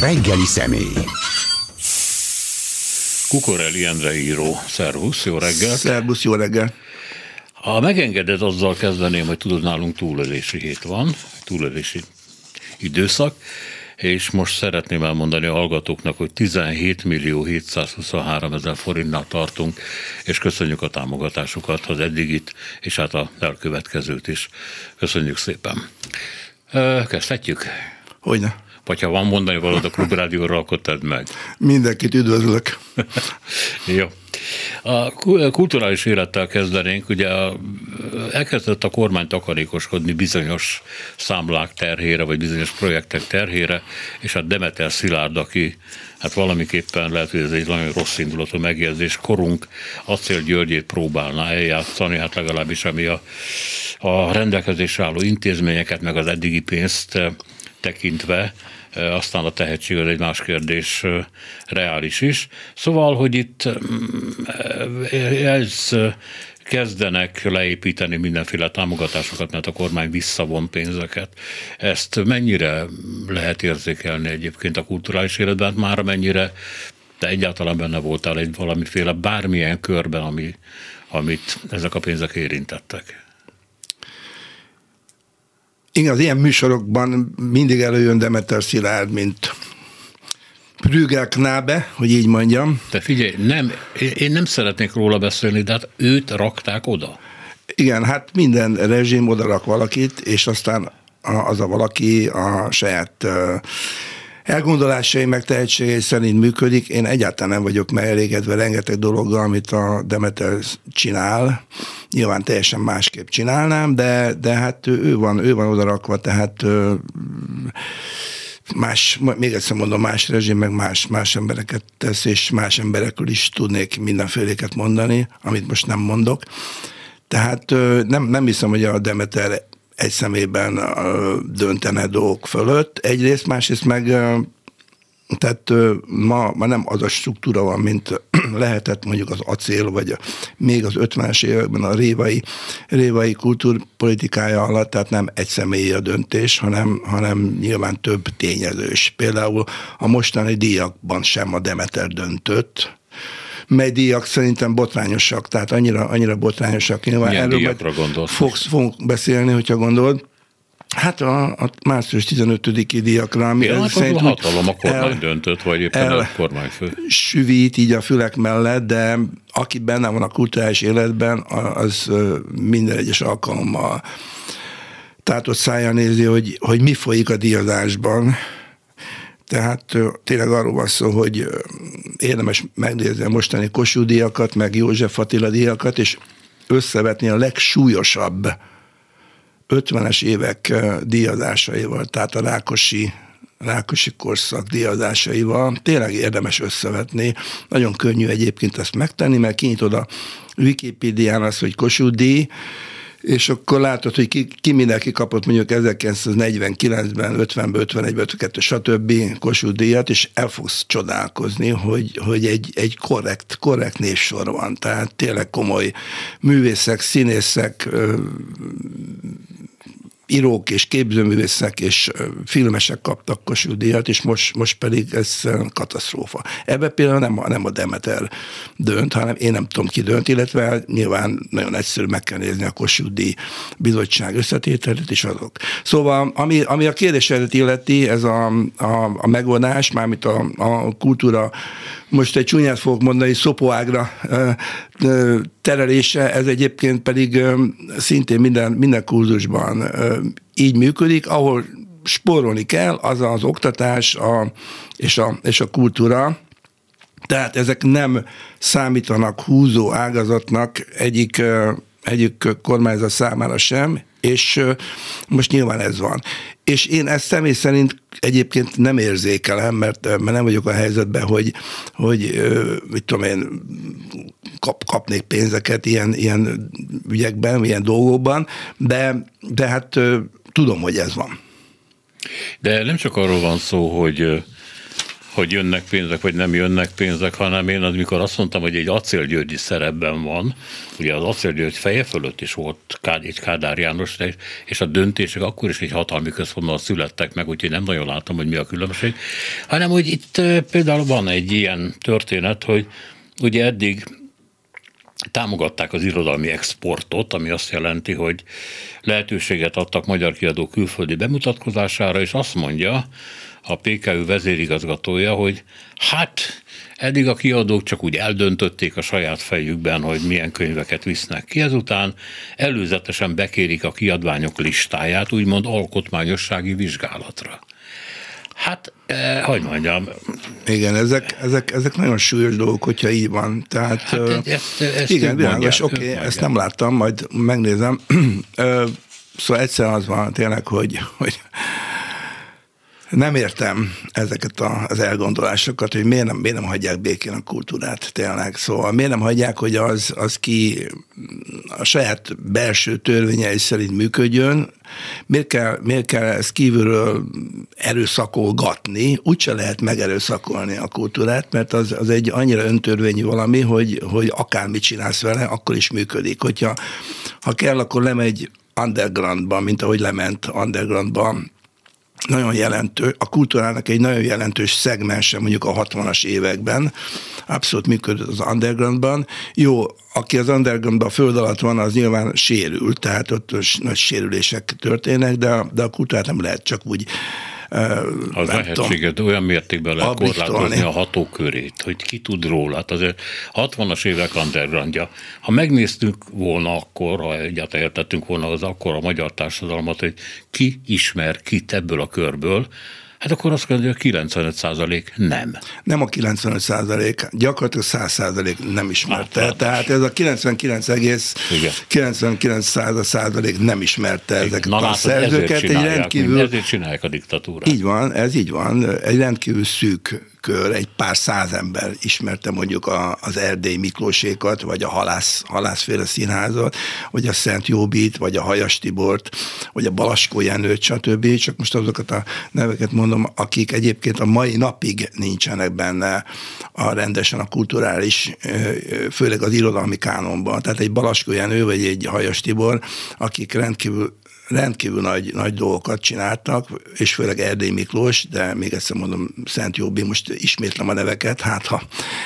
Reggeli személy. Kukoreli Endre író. Szervusz, jó reggelt. Szervusz, jó reggel. Ha megengeded, azzal kezdeném, hogy tudod, nálunk túlélési hét van, túlélési időszak, és most szeretném elmondani a hallgatóknak, hogy 17 millió 723 ezer forintnál tartunk, és köszönjük a támogatásukat, az eddigit, és hát a elkövetkezőt is. Köszönjük szépen. Kezdhetjük? Hogyne. Vagy ha van mondani valód a klubrádióra, akkor tedd meg. Mindenkit üdvözlök. Jó. A kulturális élettel kezdenénk, ugye elkezdett a kormány takarékoskodni bizonyos számlák terhére, vagy bizonyos projektek terhére, és hát Demeter Szilárd, aki hát valamiképpen lehet, hogy ez egy nagyon rossz indulatú megjegyzés, korunk Acél Györgyét próbálná eljátszani, hát legalábbis ami a, a rendelkezésre álló intézményeket, meg az eddigi pénzt tekintve, aztán a tehetség egy más kérdés, reális is. Szóval, hogy itt ez kezdenek leépíteni mindenféle támogatásokat, mert a kormány visszavon pénzeket. Ezt mennyire lehet érzékelni egyébként a kulturális életben, hát már mennyire te egyáltalán benne voltál egy valamiféle bármilyen körben, ami, amit ezek a pénzek érintettek? Igen, az ilyen műsorokban mindig előjön Demeter Szilárd, mint Prügel Knábe, hogy így mondjam. Te figyelj, nem, én nem szeretnék róla beszélni, de hát őt rakták oda. Igen, hát minden rezsim oda rak valakit, és aztán az a valaki a saját elgondolásai meg tehetségei szerint működik. Én egyáltalán nem vagyok elégedve rengeteg dologgal, amit a Demeter csinál. Nyilván teljesen másképp csinálnám, de, de hát ő van, ő van odarakva, tehát más, még egyszer mondom, más rezsim, meg más, más embereket tesz, és más emberekről is tudnék mindenféléket mondani, amit most nem mondok. Tehát nem, nem hiszem, hogy a Demeter egy szemében döntene dolgok fölött. Egyrészt, másrészt meg tehát ma, ma nem az a struktúra van, mint lehetett mondjuk az acél, vagy a, még az 50-es években a révai, révai kultúrpolitikája alatt, tehát nem egy személyi a döntés, hanem, hanem nyilván több tényezős. Például a mostani díjakban sem a Demeter döntött, mely díjak szerintem botrányosak, tehát annyira, annyira botrányosak. Nyilván Milyen erről díjakra gondolsz? Fogsz, fogunk beszélni, hogyha gondolod. Hát a, a március 15-i díjakra, ami ja, szerint a hatalom a kormány el, döntött, vagy éppen el, a kormányfő. Süvít így a fülek mellett, de aki benne van a kulturális életben, az minden egyes alkalommal tehát ott szája nézi, hogy, hogy mi folyik a díjazásban, tehát tényleg arról van szó, hogy érdemes megnézni a mostani Kossuth díjakat, meg József Attila díjakat, és összevetni a legsúlyosabb 50-es évek díjazásaival, tehát a Rákosi Rákosi korszak díjazásaival. Tényleg érdemes összevetni. Nagyon könnyű egyébként ezt megtenni, mert kinyitod a Wikipédián azt, hogy Kossuth díj, és akkor látod, hogy ki, ki mindenki kapott mondjuk 1949-ben, 50-ben, 51-ben, 52 stb. Kossuth díjat, és el fogsz csodálkozni, hogy, hogy egy, egy korrekt, korrekt névsor van. Tehát tényleg komoly művészek, színészek, írók és képzőművészek és filmesek kaptak Kossuth díjat, és most, most pedig ez katasztrófa. Ebben például nem a, nem a Demeter dönt, hanem én nem tudom ki dönt, illetve nyilván nagyon egyszerű meg kell nézni a Kossuth díj bizottság összetételét és azok. Szóval, ami, ami a kérdésedet illeti, ez a, a, a megoldás, mármint a, a kultúra most egy csúnyát fogok mondani, szopóágra terelése, ez egyébként pedig szintén minden, minden kurzusban így működik, ahol spórolni kell, az az oktatás a, és, a, és a kultúra, tehát ezek nem számítanak húzó ágazatnak egyik, egyik kormányzat számára sem, és most nyilván ez van. És én ezt személy szerint egyébként nem érzékelem, mert, mert nem vagyok a helyzetben, hogy, hogy mit tudom én, kap, kapnék pénzeket ilyen, ilyen ügyekben, ilyen dolgokban, de, de hát tudom, hogy ez van. De nem csak arról van szó, hogy hogy jönnek pénzek, vagy nem jönnek pénzek, hanem én az, mikor azt mondtam, hogy egy acélgyőgyi szerepben van, ugye az acélgyőgy feje fölött is volt egy Kádár János, és a döntések akkor is egy hatalmi központban születtek meg, úgyhogy nem nagyon látom, hogy mi a különbség, hanem hogy itt például van egy ilyen történet, hogy ugye eddig támogatták az irodalmi exportot, ami azt jelenti, hogy lehetőséget adtak magyar kiadó külföldi bemutatkozására, és azt mondja a PKU vezérigazgatója, hogy hát eddig a kiadók csak úgy eldöntötték a saját fejükben, hogy milyen könyveket visznek ki, ezután előzetesen bekérik a kiadványok listáját, úgymond alkotmányossági vizsgálatra. Hát, eh, hogy mondjam. Igen, ezek, ezek, ezek nagyon súlyos dolgok, hogyha így van. Tehát, hát, ezt, ezt igen, világos, oké, okay, ezt nem láttam, majd megnézem. szóval egyszer az van tényleg, hogy, hogy nem értem ezeket az elgondolásokat, hogy miért nem, miért nem hagyják békén a kultúrát tényleg. Szóval miért nem hagyják, hogy az, az ki a saját belső törvényei szerint működjön, miért kell, miért kell ezt kívülről erőszakolgatni, úgyse lehet megerőszakolni a kultúrát, mert az, az egy annyira öntörvényű valami, hogy, hogy akármit csinálsz vele, akkor is működik. Hogyha ha kell, akkor lemegy undergroundban, mint ahogy lement undergroundban nagyon jelentő, a kultúrának egy nagyon jelentős szegmense mondjuk a 60-as években, abszolút működött az undergroundban. Jó, aki az undergroundban a föld alatt van, az nyilván sérül, tehát ott nagy sérülések történnek, de, de a kultúrát nem lehet csak úgy az lehetséget olyan mértékben lehet korlátozni a hatókörét, hogy ki tud róla. Hát azért 60-as évek undergroundja. Ha megnéztük volna akkor, ha egyáltalán értettünk volna az akkor a magyar társadalmat, hogy ki ismer kit ebből a körből, Hát akkor azt mondja, hogy 95 százalék nem. Nem a 95 százalék, gyakorlatilag 100 százalék nem ismerte. Hát, Tehát ez a 99,99 százalék nem ismerte ezeket Na, a látod, szerzőket. Ezért egy rendkívül, ezért csinálják a diktatúrát. Így van, ez így van. Egy rendkívül szűk kör, egy pár száz ember ismerte mondjuk a, az Erdély Miklósékat, vagy a Halász, Halászféle Színházat, vagy a Szent Jóbit, vagy a Hajas Tibort, vagy a Balaskó Jenőt, stb. Csak most azokat a neveket mondom, akik egyébként a mai napig nincsenek benne a rendesen a kulturális, főleg az irodalmi kánonban. Tehát egy Balaskó Jenő, vagy egy Hajas Tibor, akik rendkívül rendkívül nagy, nagy dolgokat csináltak, és főleg Erdély Miklós, de még egyszer mondom, Szent Jóbi, most ismétlem a neveket, hát ha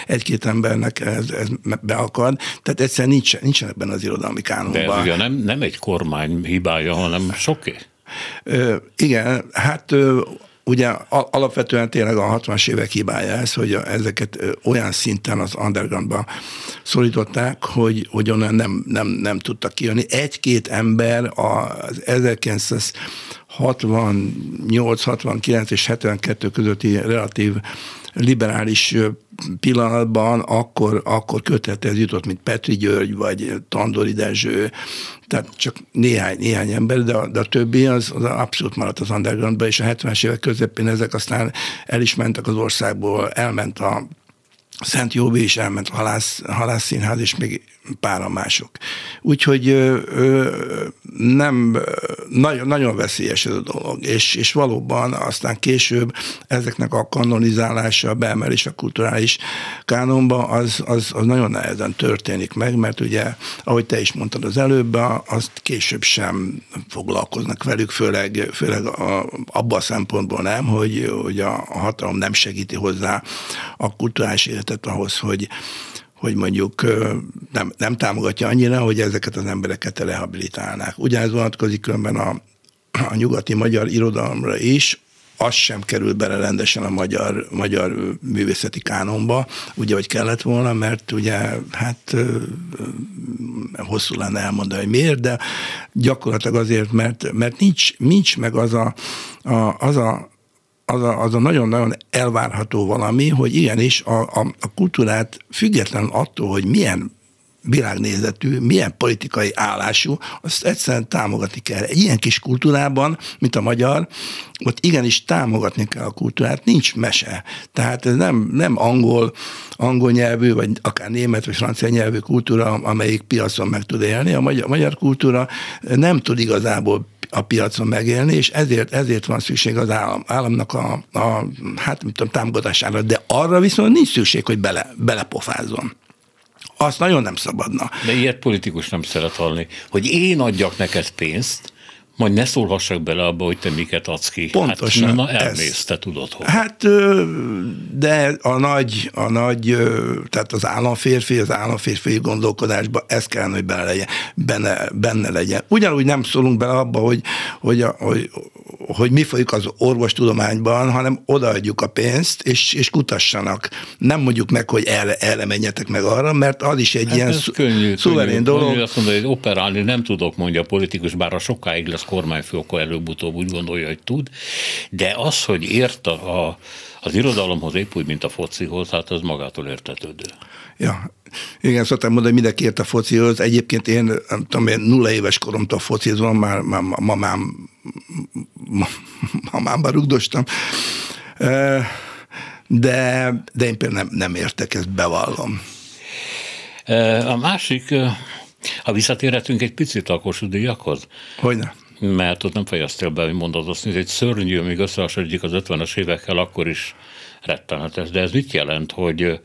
egy-két embernek ez, ez beakad. Tehát egyszerűen nincs, nincsenek benne az irodalmi kánonban. De ez ugye nem, nem egy kormány hibája, hanem soké. Ö, igen, hát ö, ugye alapvetően tényleg a 60-as évek hibája ez, hogy ezeket olyan szinten az undergroundba szorították, hogy, hogy onnan nem, nem, nem tudtak kijönni. Egy-két ember az 1968, 69 és 72 közötti relatív liberális pillanatban akkor, akkor kötethez jutott, mint Petri György, vagy Tandori Dezső, tehát csak néhány, néhány ember, de a, de a többi az, az abszolút maradt az undergroundba, és a 70-es évek közepén ezek aztán el is mentek az országból, elment a Szent Jóbi is elment halász, halász színház, és még pára mások. Úgyhogy ö, ö, nem, nagyon, nagyon veszélyes ez a dolog, és, és valóban aztán később ezeknek a kanonizálása, a beemelés a kulturális kánonba, az, az, az nagyon nehezen történik meg, mert ugye, ahogy te is mondtad az előbb, azt később sem foglalkoznak velük, főleg, főleg a, abban a szempontból nem, hogy, hogy a, hatalom nem segíti hozzá a kulturális életet ahhoz, hogy, hogy mondjuk nem, nem támogatja annyira, hogy ezeket az embereket rehabilitálnák. Ugyanez vonatkozik különben a, a nyugati magyar irodalomra is, az sem kerül bele rendesen a magyar, magyar művészeti kánonba, ugye, hogy kellett volna, mert ugye, hát hosszú lenne elmondani, hogy miért, de gyakorlatilag azért, mert, mert nincs, nincs meg az a, a, az a az a, az a nagyon-nagyon elvárható valami, hogy igenis a, a, a kultúrát független attól, hogy milyen világnézetű, milyen politikai állású, azt egyszerűen támogatni kell. Egy ilyen kis kultúrában, mint a magyar, ott igenis támogatni kell a kultúrát, nincs mese. Tehát ez nem, nem angol, angol nyelvű, vagy akár német, vagy francia nyelvű kultúra, amelyik piacon meg tud élni. A magyar, magyar kultúra nem tud igazából a piacon megélni, és ezért, ezért van szükség az állam, államnak a, a hát, mit tudom, támogatására, de arra viszont nincs szükség, hogy bele, belepofázzon. Azt nagyon nem szabadna. De ilyet politikus nem szeret hallani, hogy én adjak neked pénzt, majd ne szólhassak bele abba, hogy te miket adsz ki. Pontosan. Hát, na, elmész, ez. te tudod, hogy. Hát, de a nagy, a nagy, tehát az államférfi, az államférfi gondolkodásban ez kellene, hogy benne legyen. Benne, benne legyen. Ugyanúgy nem szólunk bele abba, hogy, hogy, hogy, hogy mi folyik az orvostudományban, hanem odaadjuk a pénzt, és, és kutassanak. Nem mondjuk meg, hogy erre, erre menjetek meg arra, mert az is egy hát ilyen szu- könnyű, szuverén könnyű, dolog. Könnyű azt mondani, hogy operálni nem tudok, mondja a politikus, bár a sokáig lesz kormányfő, akkor előbb-utóbb úgy gondolja, hogy tud. De az, hogy ért a, a az irodalomhoz épp úgy, mint a focihoz, hát az magától értetődő. Ja, igen, szoktam mondani, hogy mindenki ért a focihoz. Egyébként én, nem tudom, én nulla éves koromtól focizom, már, már mamám, mamámba rugdostam. De, de én például nem, nem értek, ezt bevallom. A másik, ha visszatérhetünk egy picit a Kossuth Hogyne mert ott nem fejeztél be, hogy mondod azt, hogy egy szörnyű, amíg összehasonlítjuk az 50-es évekkel, akkor is rettenetes. De ez mit jelent, hogy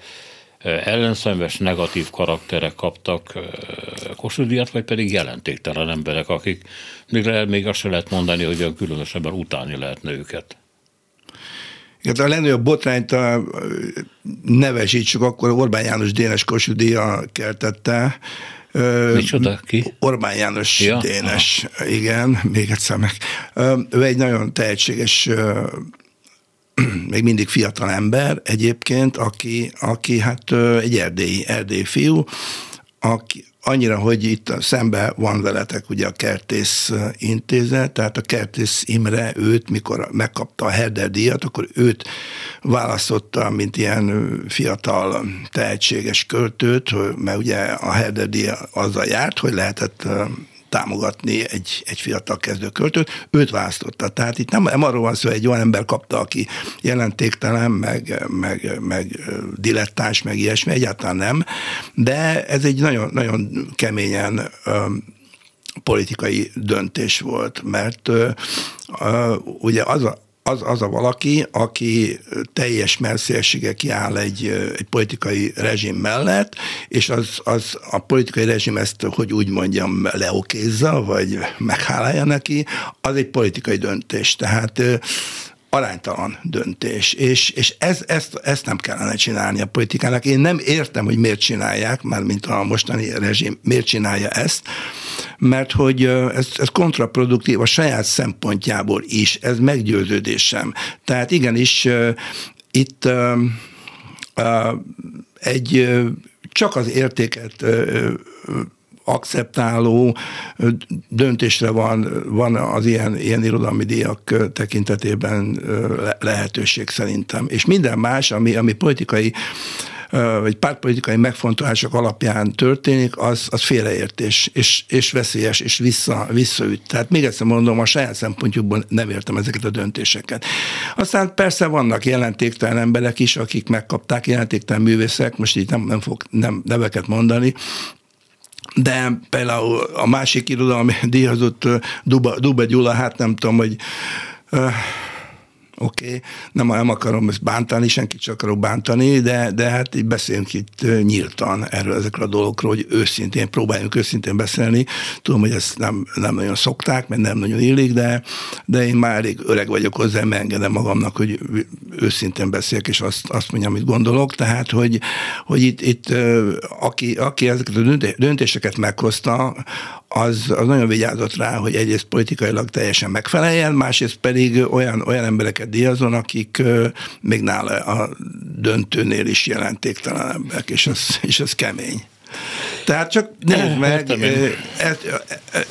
ellenszenves negatív karakterek kaptak Kossuth vagy pedig jelentéktelen emberek, akik még, még azt se lehet mondani, hogy olyan különösebben utáni lehetne őket. Igen, a legnagyobb botrányt a, nevesítsük, akkor Orbán János Dénes Kossuth keltette, Micsoda? Ki? Orbán János ja? Dénes, Aha. igen, még egyszer meg. Ő egy nagyon tehetséges még mindig fiatal ember egyébként, aki, aki hát egy erdélyi, erdélyi fiú, aki, annyira, hogy itt szembe van veletek ugye a Kertész intézet, tehát a Kertész Imre őt, mikor megkapta a Herder díjat, akkor őt választotta, mint ilyen fiatal, tehetséges költőt, mert ugye a Herder díja azzal járt, hogy lehetett támogatni egy, egy fiatal kezdőköltőt, őt választotta. Tehát itt nem, nem arról van szó, hogy egy olyan ember kapta, aki jelentéktelen, meg, meg, meg dilettáns, meg ilyesmi, egyáltalán nem, de ez egy nagyon, nagyon keményen politikai döntés volt, mert ugye az a, az, az a valaki, aki teljes merszélsége kiáll egy, egy politikai rezsim mellett, és az, az a politikai rezsim ezt, hogy úgy mondjam, leokézza, vagy meghálálja neki, az egy politikai döntés. Tehát aránytalan döntés, és, és ez, ezt, ezt nem kellene csinálni a politikának. Én nem értem, hogy miért csinálják, már mint a mostani rezsim miért csinálja ezt, mert hogy ez, ez kontraproduktív a saját szempontjából is, ez meggyőződésem. Tehát igenis itt egy csak az értéket akceptáló döntésre van, van az ilyen, ilyen irodalmi díjak tekintetében lehetőség szerintem. És minden más, ami, ami politikai vagy pártpolitikai megfontolások alapján történik, az, az félreértés, és, és veszélyes, és vissza, visszaüt. Tehát még egyszer mondom, a saját szempontjukból nem értem ezeket a döntéseket. Aztán persze vannak jelentéktelen emberek is, akik megkapták jelentéktelen művészek, most így nem, nem fog nem neveket mondani, de például a másik irodalmi díjazott Duba, Duba Gyula, hát nem tudom, hogy oké, okay, nem, nem akarom ezt bántani, senkit csak akarok bántani, de, de hát így beszélünk itt nyíltan erről ezekről a dolgokról, hogy őszintén, próbáljunk őszintén beszélni. Tudom, hogy ezt nem, nem nagyon szokták, mert nem nagyon illik, de, de én már elég öreg vagyok hozzá, engedem magamnak, hogy őszintén beszéljek, és azt, azt mondjam, amit gondolok. Tehát, hogy, hogy itt, itt aki, aki ezeket a döntéseket meghozta, az, az nagyon vigyázott rá, hogy egyrészt politikailag teljesen megfeleljen, másrészt pedig olyan, olyan embereket díjazon, akik még nála a döntőnél is jelentéktelenebbek, és ez, és ez kemény. Tehát csak nézd meg, e, e,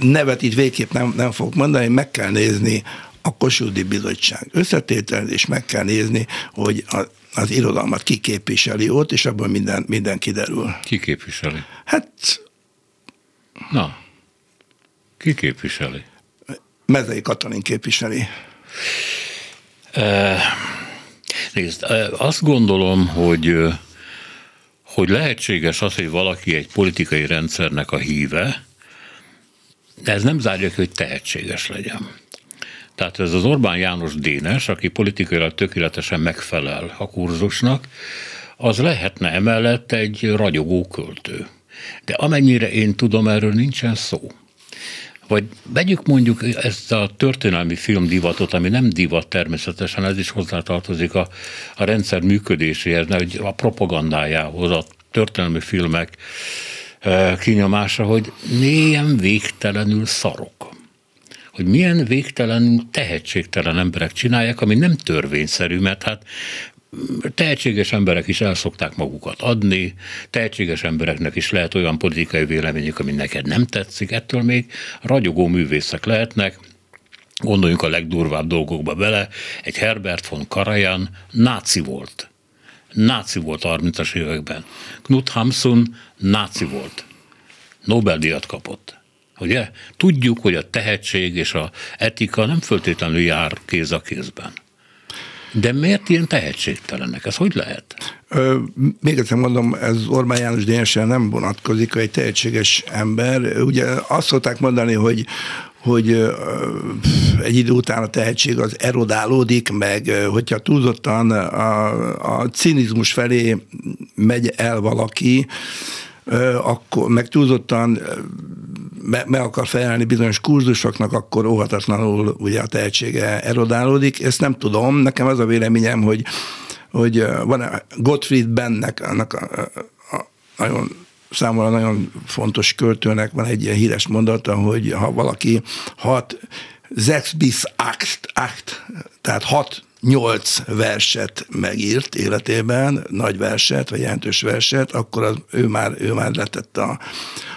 nevet itt végképp nem, nem fogok mondani, meg kell nézni a Kossuthi Bizottság összetétel, és meg kell nézni, hogy a az irodalmat kiképviseli ott, és abból minden, minden kiderül. Ki képviseli? Hát... Na, ki képviseli? Mezei Katalin képviseli. E, nézd, azt gondolom, hogy hogy lehetséges az, hogy valaki egy politikai rendszernek a híve, de ez nem zárja ki, hogy tehetséges legyen. Tehát ez az Orbán János Dénes, aki politikailag tökéletesen megfelel a kurzusnak, az lehetne emellett egy ragyogó költő. De amennyire én tudom, erről nincsen szó. Vagy vegyük mondjuk ezt a történelmi filmdivatot, ami nem divat természetesen, ez is hozzátartozik a, a rendszer működéséhez, a propagandájához, a történelmi filmek eh, kinyomása, hogy milyen végtelenül szarok. Hogy milyen végtelenül tehetségtelen emberek csinálják, ami nem törvényszerű, mert hát tehetséges emberek is el szokták magukat adni, tehetséges embereknek is lehet olyan politikai véleményük, ami neked nem tetszik, ettől még ragyogó művészek lehetnek, Gondoljunk a legdurvább dolgokba bele, egy Herbert von Karajan náci volt. Náci volt 30-as években. Knut Hamsun náci volt. Nobel-díjat kapott. Ugye? Tudjuk, hogy a tehetség és a etika nem föltétlenül jár kéz a kézben. De miért ilyen tehetségtelenek? Ez hogy lehet? Ö, még egyszer mondom, ez Orbán János Dénesen nem vonatkozik, egy tehetséges ember. Ugye azt szokták mondani, hogy hogy egy idő után a tehetség az erodálódik, meg hogyha túlzottan a, a cinizmus felé megy el valaki, akkor meg túlzottan me, me akar felelni bizonyos kurzusoknak, akkor óhatatlanul ugye a tehetsége erodálódik. Ezt nem tudom, nekem az a véleményem, hogy, hogy van Gottfried Bennek, annak a, a, a nagyon számomra nagyon fontos költőnek van egy ilyen híres mondata, hogy ha valaki hat sechs bis acht, acht tehát hat nyolc verset megírt életében, nagy verset, vagy jelentős verset, akkor az, ő, már, ő már letette a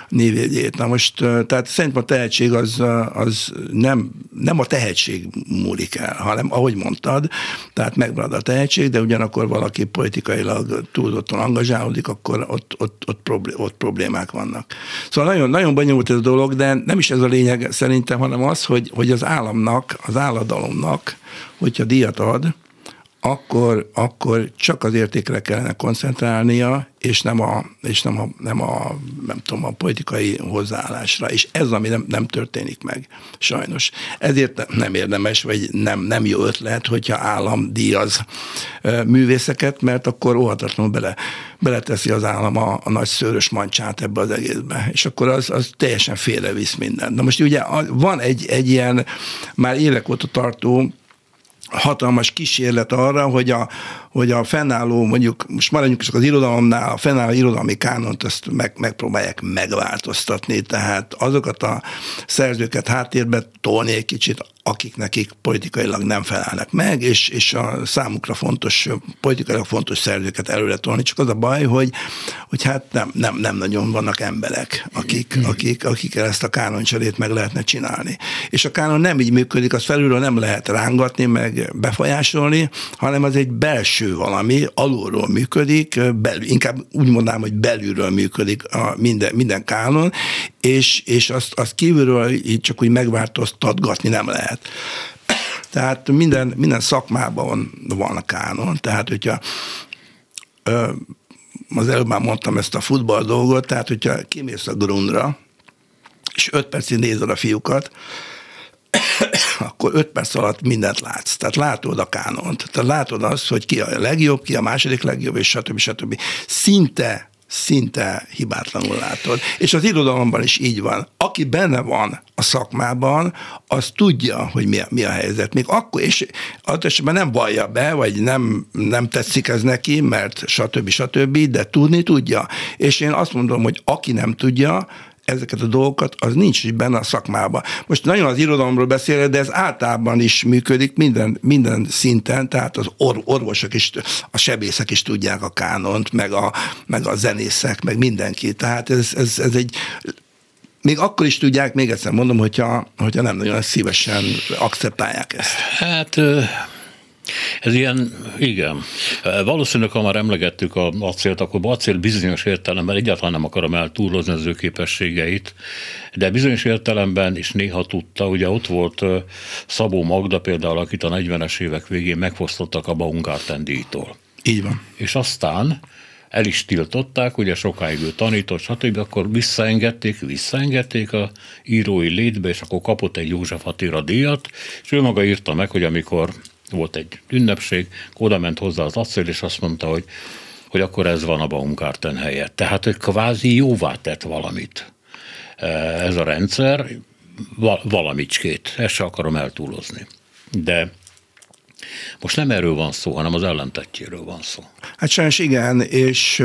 névjegyét. Na most, tehát szerintem a tehetség az, az nem, nem a tehetség múlik el, hanem ahogy mondtad, tehát megmarad a tehetség, de ugyanakkor valaki politikailag túlzottan angazsálódik, akkor ott, ott, ott, ott problémák vannak. Szóval nagyon, nagyon bonyolult ez a dolog, de nem is ez a lényeg szerintem, hanem az, hogy, hogy az államnak, az álladalomnak, hogyha díjat ad, akkor, akkor csak az értékre kellene koncentrálnia, és nem a, és nem a, nem a, nem tudom, a politikai hozzáállásra. És ez, ami nem, nem történik meg, sajnos. Ezért nem érdemes, vagy nem, nem jó ötlet, hogyha állam díjaz művészeket, mert akkor óhatatlanul bele, beleteszi az állam a, a nagy szőrös mancsát ebbe az egészbe, és akkor az, az teljesen félrevisz mindent. Na most ugye van egy, egy ilyen már évek óta tartó hatalmas kísérlet arra, hogy a, hogy a fennálló, mondjuk most maradjunk csak az irodalomnál, a fennálló irodalmi kánont azt meg, megpróbálják megváltoztatni, tehát azokat a szerzőket háttérbe tolni egy kicsit, akik nekik politikailag nem felelnek meg, és, és a számukra fontos, politikailag fontos szerzőket előre tolni. Csak az a baj, hogy, hogy hát nem, nem, nem nagyon vannak emberek, akik, mm. akik, akik ezt a kánoncserét meg lehetne csinálni. És a kánon nem így működik, az felülről nem lehet rángatni, meg befolyásolni, hanem az egy belső valami, alulról működik, belül, inkább úgy mondanám, hogy belülről működik a minden, minden kánon, és, és azt, azt kívülről így csak úgy megváltoztatgatni nem lehet. Tehát minden, minden szakmában van a kánon, tehát hogyha ö, az előbb már mondtam ezt a futball dolgot, tehát hogyha kimész a grundra, és öt percig nézed a fiúkat, akkor öt perc alatt mindent látsz. Tehát látod a kánont. Tehát látod azt, hogy ki a legjobb, ki a második legjobb, és stb. stb. Szinte szinte hibátlanul látod. És az irodalomban is így van. Aki benne van a szakmában, az tudja, hogy mi a, mi a helyzet. Még akkor, és adott esetben nem vallja be, vagy nem, nem tetszik ez neki, mert stb. stb., de tudni tudja. És én azt mondom, hogy aki nem tudja, ezeket a dolgokat, az nincs is benne a szakmában. Most nagyon az irodalomról beszélek, de ez általában is működik minden, minden szinten, tehát az or, orvosok is, a sebészek is tudják a kánont, meg a, meg a zenészek, meg mindenki. Tehát ez, ez, ez egy még akkor is tudják, még egyszer mondom, hogyha, hogyha nem nagyon szívesen akceptálják ezt. Hát Ez ilyen, igen. Valószínűleg, ha már emlegettük a acélt, akkor acél bizonyos értelemben egyáltalán nem akarom eltúlozni az ő képességeit, de bizonyos értelemben is néha tudta, ugye ott volt Szabó Magda például, akit a 40-es évek végén megfosztottak a Baumgarten díjtól. Így van. És aztán el is tiltották, ugye sokáig ő tanított, stb., akkor visszaengedték, visszaengedték a írói létbe, és akkor kapott egy József Attila díjat, és ő maga írta meg, hogy amikor volt egy ünnepség, oda ment hozzá az acél, és azt mondta, hogy, hogy akkor ez van a Baumgarten helyett. Tehát, hogy kvázi jóvá tett valamit e, ez a rendszer, valamicskét, ezt se akarom eltúlozni. De most nem erről van szó, hanem az ellentetjéről van szó. Hát sajnos igen, és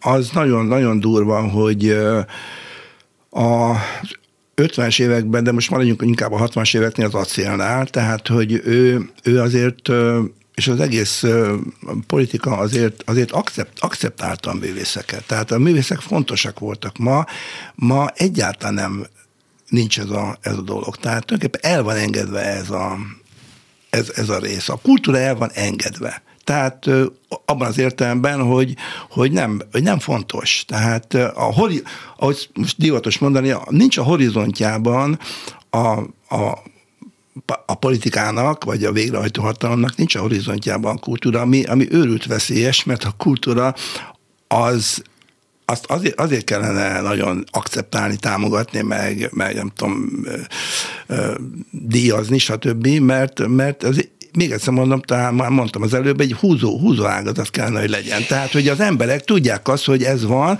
az nagyon-nagyon durva, hogy a 50-es években, de most maradjunk inkább a 60-as éveknél az acélnál, tehát hogy ő, ő azért és az egész politika azért, azért akcept, akceptálta a művészeket. Tehát a művészek fontosak voltak. Ma, ma egyáltalán nem nincs ez a, ez a dolog. Tehát tulajdonképpen el van engedve ez a, ez, ez a rész. A kultúra el van engedve. Tehát abban az értelemben, hogy, hogy, nem, hogy nem fontos. Tehát a, hori, ahogy most divatos mondani, nincs a horizontjában a, a a politikának, vagy a végrehajtó hatalomnak nincs a horizontjában a kultúra, ami, ami őrült veszélyes, mert a kultúra az azt azért, azért kellene nagyon akceptálni, támogatni, meg, meg nem tudom, díjazni, stb., mert, mert az még egyszer mondom, talán már mondtam az előbb, egy húzó, húzó ágazat kellene, hogy legyen. Tehát, hogy az emberek tudják azt, hogy ez van,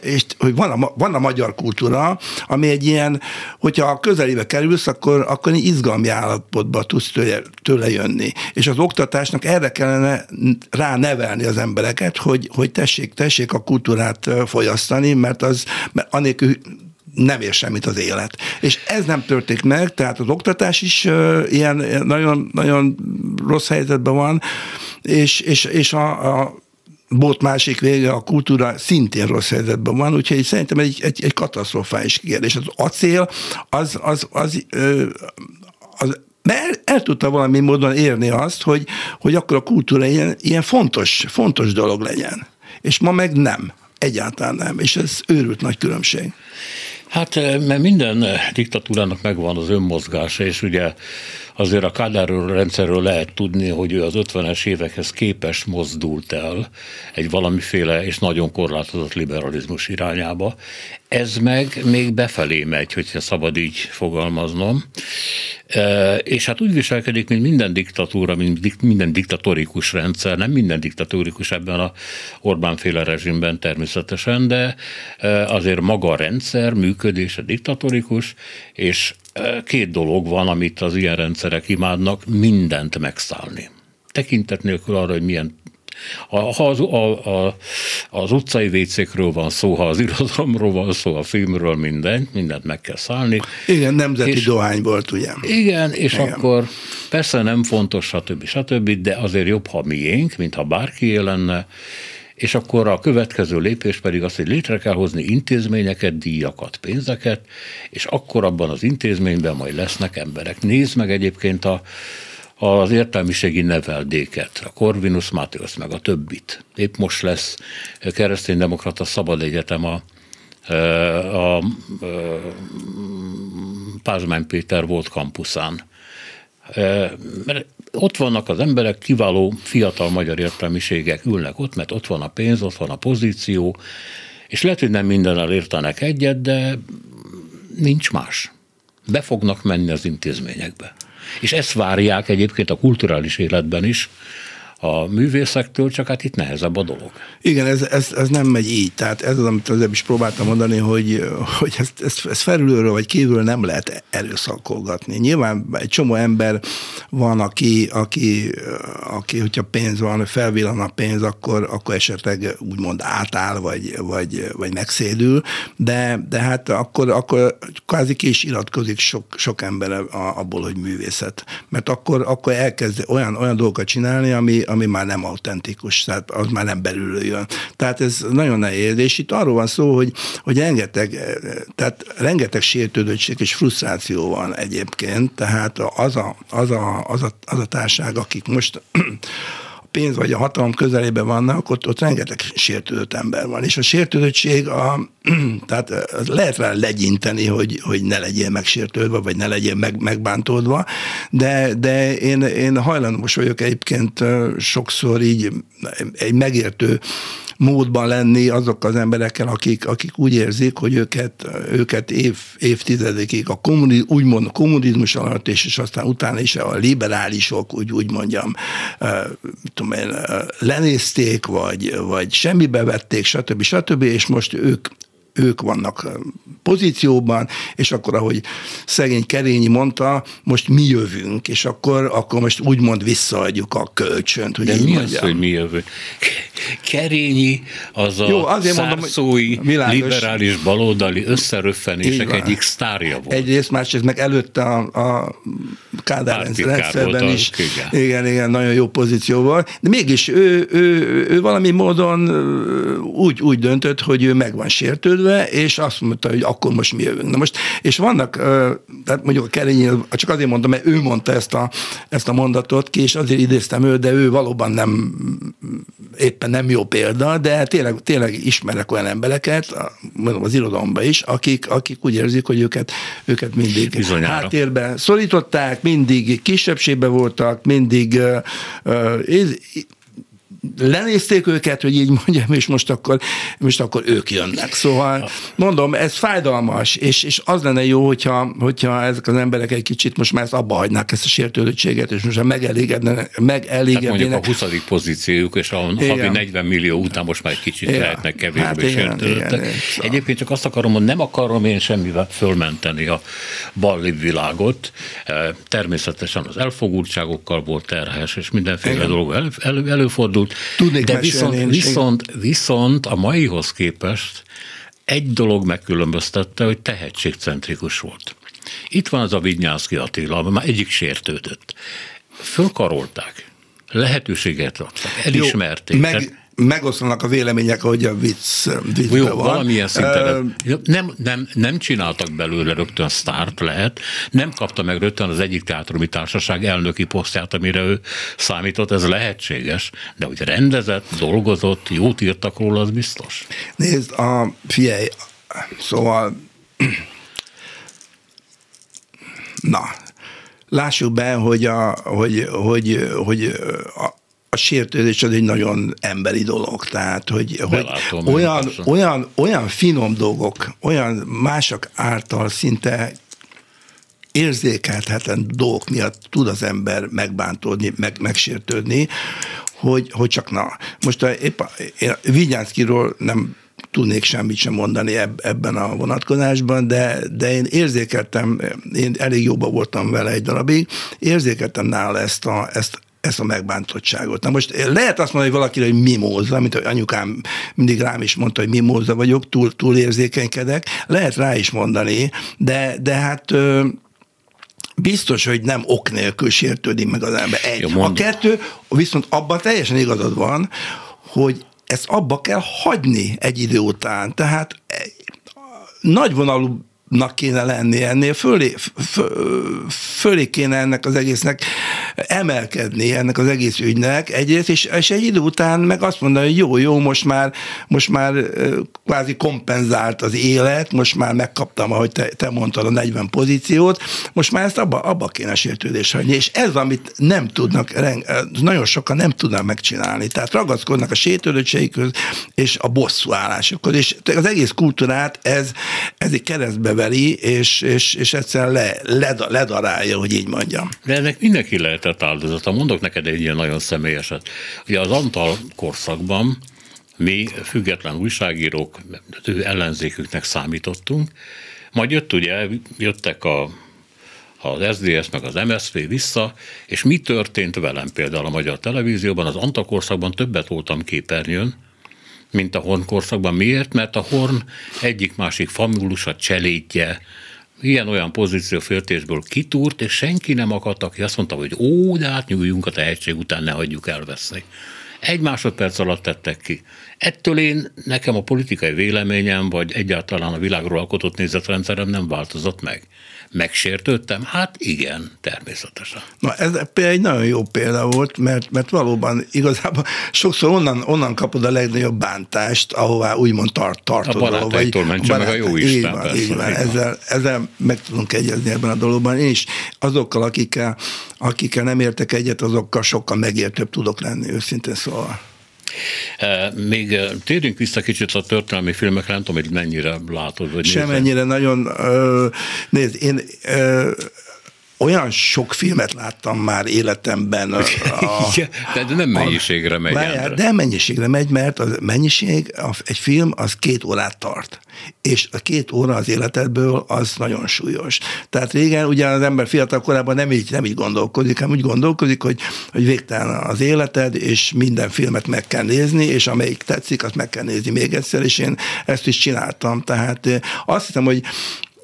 és hogy van a, van a magyar kultúra, ami egy ilyen, hogyha a közelébe kerülsz, akkor, akkor izgalmi állapotba tudsz tőle, tőle jönni. És az oktatásnak erre kellene rá nevelni az embereket, hogy, hogy tessék, tessék a kultúrát folyasztani, mert az mert anélkül nem ér semmit az élet. És ez nem történik meg, tehát az oktatás is uh, ilyen nagyon, nagyon rossz helyzetben van, és, és, és a, a bot másik vége, a kultúra szintén rossz helyzetben van, úgyhogy szerintem egy, egy, egy katasztrofális kérdés. Az acél, az, az, az, az, az mert el tudta valami módon érni azt, hogy, hogy akkor a kultúra ilyen, ilyen fontos, fontos dolog legyen. És ma meg nem. Egyáltalán nem. És ez őrült nagy különbség. Hát eh, mert minden diktatúrának megvan az önmozgása, és ugye azért a Kádár rendszerről lehet tudni, hogy ő az 50-es évekhez képes mozdult el egy valamiféle és nagyon korlátozott liberalizmus irányába. Ez meg még befelé megy, hogyha szabad így fogalmaznom. E, és hát úgy viselkedik, mint minden diktatúra, mint minden diktatórikus rendszer, nem minden diktatórikus ebben a Orbán-féle rezsimben természetesen, de e, azért maga a rendszer működése diktatórikus, és két dolog van, amit az ilyen rendszerek imádnak, mindent megszállni. Tekintet nélkül arra, hogy milyen ha az, a, a, az utcai vécékről van szó, ha az irodalomról van szó, a filmről, minden, mindent meg kell szállni. Igen, nemzeti és, dohány volt, ugye? Igen, és igen. akkor persze nem fontos, stb. stb., de azért jobb, ha miénk, mint ha bárki lenne, és akkor a következő lépés pedig az, hogy létre kell hozni intézményeket, díjakat, pénzeket, és akkor abban az intézményben majd lesznek emberek. Nézd meg egyébként a, az értelmiségi neveldéket, a Corvinus Matthias, meg a többit. Épp most lesz kereszténydemokrata szabad egyetem a, a, a Pázmány Péter volt kampuszán. Mert ott vannak az emberek, kiváló fiatal magyar értelmiségek ülnek ott, mert ott van a pénz, ott van a pozíció, és lehet, hogy nem mindennel értenek egyet, de nincs más. Be fognak menni az intézményekbe. És ezt várják egyébként a kulturális életben is, a művészektől, csak hát itt nehezebb a dolog. Igen, ez, ez, ez nem megy így. Tehát ez az, amit az is próbáltam mondani, hogy, hogy ezt, ezt, ezt felülről vagy kívül nem lehet erőszakolgatni. Nyilván egy csomó ember van, aki, aki, aki hogyha pénz van, felvillan a pénz, akkor, akkor esetleg úgymond átáll, vagy, vagy, vagy megszédül, de, de hát akkor, akkor kvázi ki is iratkozik sok, sok ember abból, hogy művészet. Mert akkor, akkor elkezd olyan, olyan dolgokat csinálni, ami, ami már nem autentikus, tehát az már nem belülről jön. Tehát ez nagyon nehéz, és itt arról van szó, hogy, hogy rengeteg, tehát rengeteg sértődöttség és frusztráció van egyébként, tehát az a, az a, az a, az a társág, akik most pénz vagy a hatalom közelében vannak, ott, ott rengeteg sértődött ember van. És a sértődöttség, a, tehát lehet rá legyinteni, hogy, hogy ne legyél megsértődve, vagy ne legyél meg, megbántódva, de, de én, én hajlandós vagyok egyébként sokszor így egy megértő módban lenni azok az emberekkel, akik, akik úgy érzik, hogy őket, őket év, évtizedekig a kommuni, úgymond a kommunizmus alatt, és, és aztán utána is a liberálisok, úgy, úgy mondjam, tudom én, lenézték, vagy, vagy semmibe vették, stb. stb. És most ők ők vannak pozícióban, és akkor, ahogy szegény Kerényi mondta, most mi jövünk, és akkor, akkor most úgymond visszaadjuk a kölcsönt. Hogy De mi mondjam. az, hogy mi jövünk? Kerényi az a Jó, azért szárszói, mondom, világos, liberális baloldali összeröffenések egyik sztárja volt. Egyrészt, másrészt meg előtte a, a Kádár rendszerben is. Igen. igen, igen, nagyon jó pozícióval. De mégis ő, ő, ő valami módon úgy, úgy döntött, hogy ő meg van sértődve, és azt mondta, hogy akkor most mi jövünk. Na most, és vannak, tehát mondjuk a Kerényi, csak azért mondtam, mert ő mondta ezt a, ezt a mondatot ki, és azért idéztem őt, de ő valóban nem, éppen nem jó példa, de tényleg, tényleg ismerek olyan embereket, mondom az irodalomban is, akik, akik úgy érzik, hogy őket, őket mindig Bizonyára. háttérbe szorították, mindig kisebbségben voltak, mindig uh, uh, lenézték őket, hogy így mondjam, és most akkor, most akkor ők jönnek. Szóval mondom, ez fájdalmas, és, és az lenne jó, hogyha, hogyha ezek az emberek egy kicsit most már ezt abba hagynák ezt a sértődöttséget, és most már megelégednek. megelégednének. Hát mondjuk a 20. pozíciójuk, és a havi 40 millió után most már egy kicsit igen. lehetnek kevésbé hát sértődöttek. Szóval. Egyébként csak azt akarom, hogy nem akarom én semmivel fölmenteni a balli világot. E, természetesen az elfogultságokkal volt terhes, és mindenféle igen. dolog elő, elő, előfordult. Tudnék De viszont, viszont, viszont a maihoz képest egy dolog megkülönböztette, hogy tehetségcentrikus volt. Itt van az a Vignyánszki Attila, már egyik sértődött. Fölkarolták, lehetőséget adtak, elismerték. Jó, meg, megoszlanak a vélemények, hogy a vicc, vicc Jó, van. valamilyen szinten. Uh, nem, nem, nem csináltak belőle rögtön sztárt lehet, nem kapta meg rögtön az egyik teátrumi társaság elnöki posztját, amire ő számított, ez lehetséges, de hogy rendezett, dolgozott, jót írtak róla, az biztos. Nézd, a, figyelj, szóval na, lássuk be, hogy, a, hogy, hogy, hogy a, a sértődés az egy nagyon emberi dolog, tehát hogy, hogy olyan, olyan, olyan finom dolgok, olyan mások által szinte érzékelhetetlen dolgok miatt tud az ember megbántódni, meg, megsértődni, hogy, hogy csak na. Most a, épp a, Vigyánszkiról nem tudnék semmit sem mondani eb, ebben a vonatkozásban, de, de én érzékeltem, én elég jobban voltam vele egy darabig, érzékeltem nála ezt a, ezt, ezt a megbántottságot. Na most lehet azt mondani hogy valakire, hogy mimóza, mint hogy anyukám mindig rám is mondta, hogy mimóza vagyok, túl, túl érzékenykedek. Lehet rá is mondani, de, de hát biztos, hogy nem ok nélkül sértődik meg az ember. Egy. Jó, a kettő, viszont abban teljesen igazad van, hogy ezt abba kell hagyni egy idő után. Tehát nagyvonalú nak kéne lenni ennél, fölé, fölé kéne ennek az egésznek emelkedni, ennek az egész ügynek egyrészt, és, és egy idő után meg azt mondani, hogy jó, jó, most már, most már kvázi kompenzált az élet, most már megkaptam, ahogy te, te mondtad, a 40 pozíciót, most már ezt abba, abba kéne sértődés hagyni, és ez, amit nem tudnak, nagyon sokan nem tudnak megcsinálni, tehát ragaszkodnak a sértődöttségükhöz és a bosszúállásokhoz, és az egész kultúrát ez, ez egy keresztbe leveli, és, és, és egyszerűen le, led, ledarálja, hogy így mondjam. De ennek mindenki lehetett áldozata. Mondok neked egy ilyen nagyon személyeset. Ugye az Antal korszakban mi független újságírók, ő ellenzéküknek számítottunk, majd jött ugye, jöttek a az SDS meg az MSZP vissza, és mi történt velem például a magyar televízióban, az Antakorszakban többet voltam képernyőn, mint a Horn korszakban. Miért? Mert a Horn egyik-másik famulusa, cselédje, ilyen-olyan pozíció féltésből kitúrt, és senki nem akadt, aki azt mondta, hogy ó, de hát nyugjunk a tehetség után, ne hagyjuk elveszni. Egy másodperc alatt tettek ki. Ettől én, nekem a politikai véleményem, vagy egyáltalán a világról alkotott nézetrendszerem nem változott meg. Megsértődtem? Hát igen, természetesen. Na ez egy nagyon jó példa volt, mert, mert valóban igazából sokszor onnan, onnan kapod a legnagyobb bántást, ahová úgymond tart, tartod. A barátaitól mentse meg a jó Isten. Így van, persze, így van. Ezzel, ezzel meg tudunk egyezni ebben a dologban. Én is azokkal, akikkel, akikkel nem értek egyet, azokkal sokkal megértőbb tudok lenni, őszintén szóval. Még térjünk vissza kicsit a történelmi filmekre, nem tudom, hogy mennyire látod, vagy Semennyire nagyon, nézd, én olyan sok filmet láttam már életemben. A, a, de nem mennyiségre megy. A, de mennyiségre megy, mert a mennyiség, a, egy film az két órát tart. És a két óra az életedből az nagyon súlyos. Tehát régen ugye az ember fiatal korában nem így, nem így gondolkodik, hanem úgy gondolkodik, hogy, hogy végtelen az életed, és minden filmet meg kell nézni, és amelyik tetszik, azt meg kell nézni még egyszer, és én ezt is csináltam. Tehát azt hiszem, hogy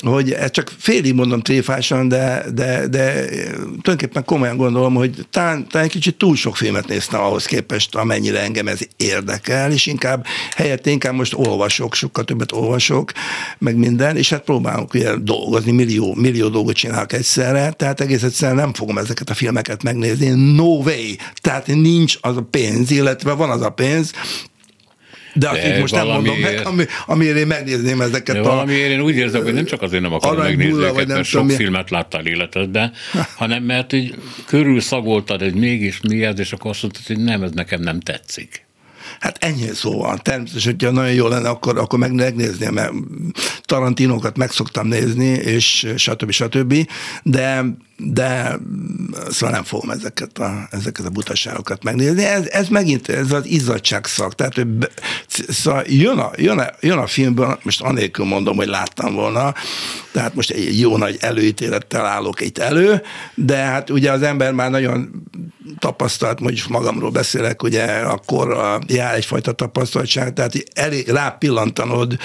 hogy ezt csak félig mondom tréfásan, de, de, de tulajdonképpen komolyan gondolom, hogy talán, talán egy kicsit túl sok filmet néztem ahhoz képest, amennyire engem ez érdekel, és inkább helyett inkább most olvasok, sokkal többet olvasok, meg minden, és hát próbálok ugye dolgozni, millió, millió dolgot csinálok egyszerre, tehát egész egyszerűen nem fogom ezeket a filmeket megnézni, no way, tehát nincs az a pénz, illetve van az a pénz, de akik most nem mondom meg, ami, amiért én megnézném ezeket. De a, valamiért én úgy érzem, hogy nem csak azért nem akarom megnézni őket, mert sok mi... filmet láttál életedben, hanem mert hogy körül szagoltad, hogy mégis mi ez, és akkor azt mondtad, hogy nem, ez nekem nem tetszik. Hát ennyi szóval. Természetesen, hogyha nagyon jó lenne, akkor, akkor meg megnézném, mert Tarantinokat meg szoktam nézni, és stb. stb. De de szóval nem fogom ezeket a, ezeket a butaságokat megnézni. Ez, ez megint ez az izzadságszak. Tehát hogy be, szóval jön a, jön, a, jön a filmből, most anélkül mondom, hogy láttam volna, tehát most egy jó nagy előítélettel állok itt elő, de hát ugye az ember már nagyon tapasztalt, mondjuk magamról beszélek, ugye akkor jár egyfajta tapasztaltság, tehát elég rápillantanod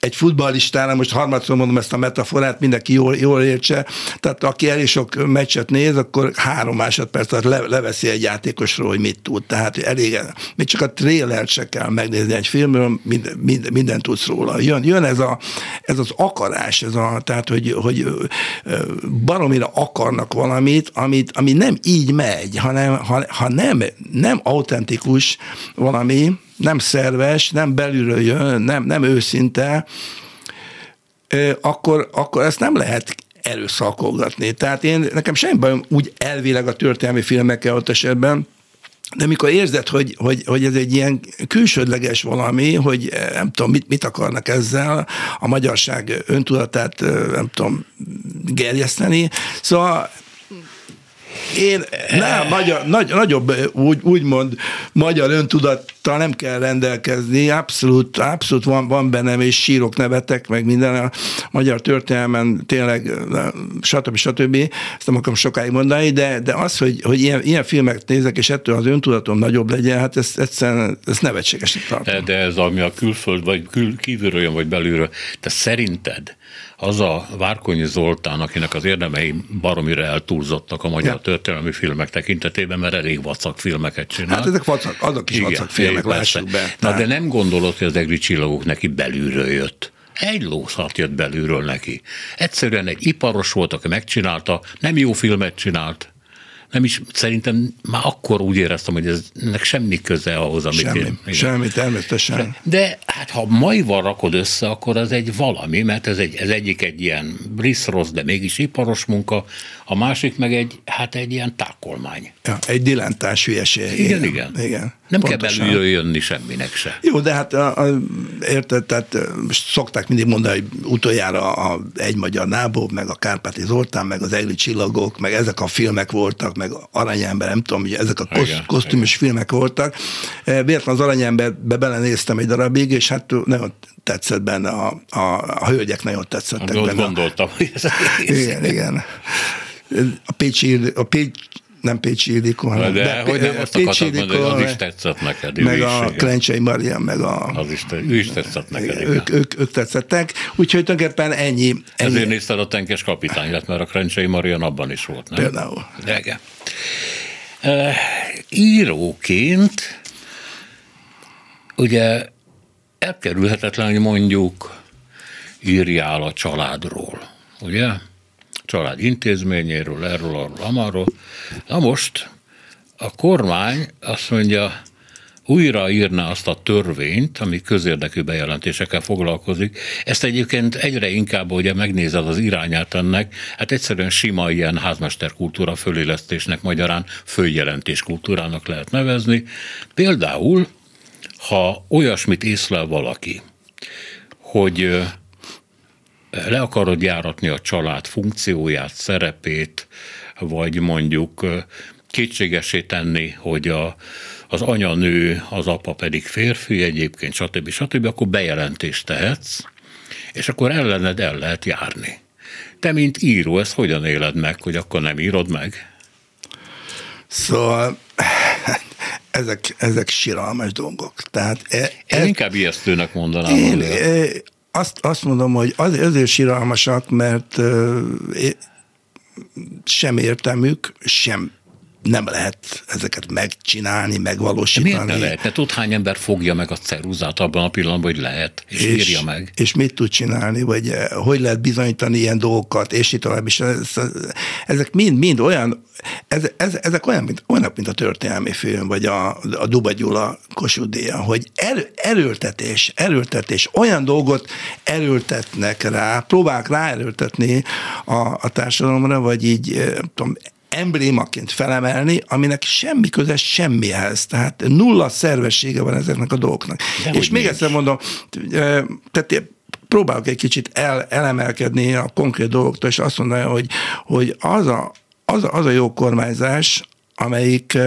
egy futballistára, most harmadszor mondom ezt a metaforát, mindenki jól, jól értse, tehát aki elég sok meccset néz, akkor három másodperc alatt le, leveszi egy játékosról, hogy mit tud. Tehát elég, még csak a trailer se kell megnézni egy filmről, minden, minden, minden tudsz róla. Jön, jön ez, a, ez az akarás, ez a, tehát hogy, hogy baromira akarnak valamit, amit, ami nem így megy, hanem ha, ha nem, nem autentikus valami, nem szerves, nem belülről jön, nem, nem őszinte, akkor, akkor ezt nem lehet erőszakolgatni. Tehát én, nekem semmi bajom úgy elvileg a történelmi filmekkel ott esetben, de mikor érzed, hogy, hogy, hogy ez egy ilyen külsődleges valami, hogy nem tudom, mit, mit akarnak ezzel a magyarság öntudatát, nem tudom, gerjeszteni. Szóval én nem, magyar, nagy, nagyobb, úgy, úgymond magyar öntudattal nem kell rendelkezni, abszolút, abszolút van, van bennem, és sírok, nevetek, meg minden a magyar történelmen tényleg, stb. stb. Ezt nem akarom sokáig mondani, de, de az, hogy, hogy ilyen, ilyen filmek nézek, és ettől az öntudatom nagyobb legyen, hát ez egyszerűen ez nevetségesnek tartom. De ez ami a külföld, vagy kül, kívülről jön, vagy belülről, te szerinted az a Várkonyi Zoltán, akinek az érdemei baromira eltúlzottak a magyar ja. történelmi filmek tekintetében, mert elég vacak filmeket csinál. Hát ezek vacak, azok is Igen, vacak filmek, lássuk be. Na de nem gondolod, hogy az egri csillagok neki belülről jött? Egy lószat jött belülről neki. Egyszerűen egy iparos volt, aki megcsinálta, nem jó filmet csinált, nem is, szerintem már akkor úgy éreztem, hogy ez, ennek semmi köze ahhoz, amit semmi, én... Igen. Semmi, természetesen. De hát ha maival rakod össze, akkor az egy valami, mert ez, egy, ez egyik egy ilyen brisz-rossz, de mégis iparos munka, a másik meg egy, hát egy ilyen tákolmány. Ja, egy dilentás hülyeség. Igen, igen. igen. Nem Pontosan. kell belülről jönni semminek se. Jó, de hát a, a, érted, tehát szokták mindig mondani, hogy utoljára a Egy Magyar Nábó, meg a Kárpáti Zoltán, meg az Egli Csillagok, meg ezek a filmek voltak, meg Aranyember, nem tudom, hogy ezek a kosz, igen, kosztümös igen. filmek voltak. Véletlen az Aranyemberbe belenéztem egy darabig, és hát nagyon tetszett benne, a, a, a hölgyek nagyon tetszettek benne. Gondoltam, hogy ez Igen, igen. A Pécsi, a Pécs nem Pécsi Ildikó, hanem de, de hogy nem azt Pécsi Ildikó, mondani, az is tetszett neked. Meg a Klencsei Marian, meg a... Az is, ő is tetszett neked. Ők, ők, ők, tetszettek, úgyhogy tulajdonképpen ennyi. ennyi. Ezért nézted a tenkes kapitány lett, mert a Klencsei Marian abban is volt, nem? Például. Igen. Uh, íróként ugye elkerülhetetlen, hogy mondjuk írjál a családról, ugye? Család intézményéről, erről, arról, amarról. Na most a kormány azt mondja, újraírna azt a törvényt, ami közérdekű bejelentésekkel foglalkozik. Ezt egyébként egyre inkább, ugye megnézed az irányát ennek, hát egyszerűen sima ilyen házmesterkultúra fölélesztésnek magyarán följelentés kultúrának lehet nevezni. Például, ha olyasmit észlel valaki, hogy le akarod járatni a család funkcióját, szerepét, vagy mondjuk kétségesé tenni, hogy a, az anya nő, az apa pedig férfi egyébként, stb. stb., akkor bejelentést tehetsz, és akkor ellened el lehet járni. Te, mint író, ezt hogyan éled meg, hogy akkor nem írod meg? Szóval ezek, ezek siralmas dolgok. Tehát e, Én inkább ijesztőnek mondanám. Én, e, azt, azt mondom, hogy az, azért siralmasak, mert sem értelmük, sem nem lehet ezeket megcsinálni, megvalósítani. De miért ne lehet? Tud hány ember fogja meg a ceruzát abban a pillanatban, hogy lehet, és, és írja meg? És mit tud csinálni, vagy eh, hogy lehet bizonyítani ilyen dolgokat, és itt tovább is. Ezek mind-mind olyan, ez, ez, ezek olyan, mint, olyan, mint a történelmi film, vagy a, a Duba Gyula Kossuth hogy erő, erőltetés, erőltetés, olyan dolgot erőltetnek rá, próbálják ráerőltetni a, a társadalomra, vagy így eh, tudom, emblémaként felemelni, aminek semmi köze semmihez. Tehát nulla szervessége van ezeknek a dolgoknak. De És még egyszer mondom, tehát próbálok egy kicsit el, elemelkedni a konkrét dolgoktól, és azt mondani, hogy, hogy az, a, az, a, az a jó kormányzás, amelyik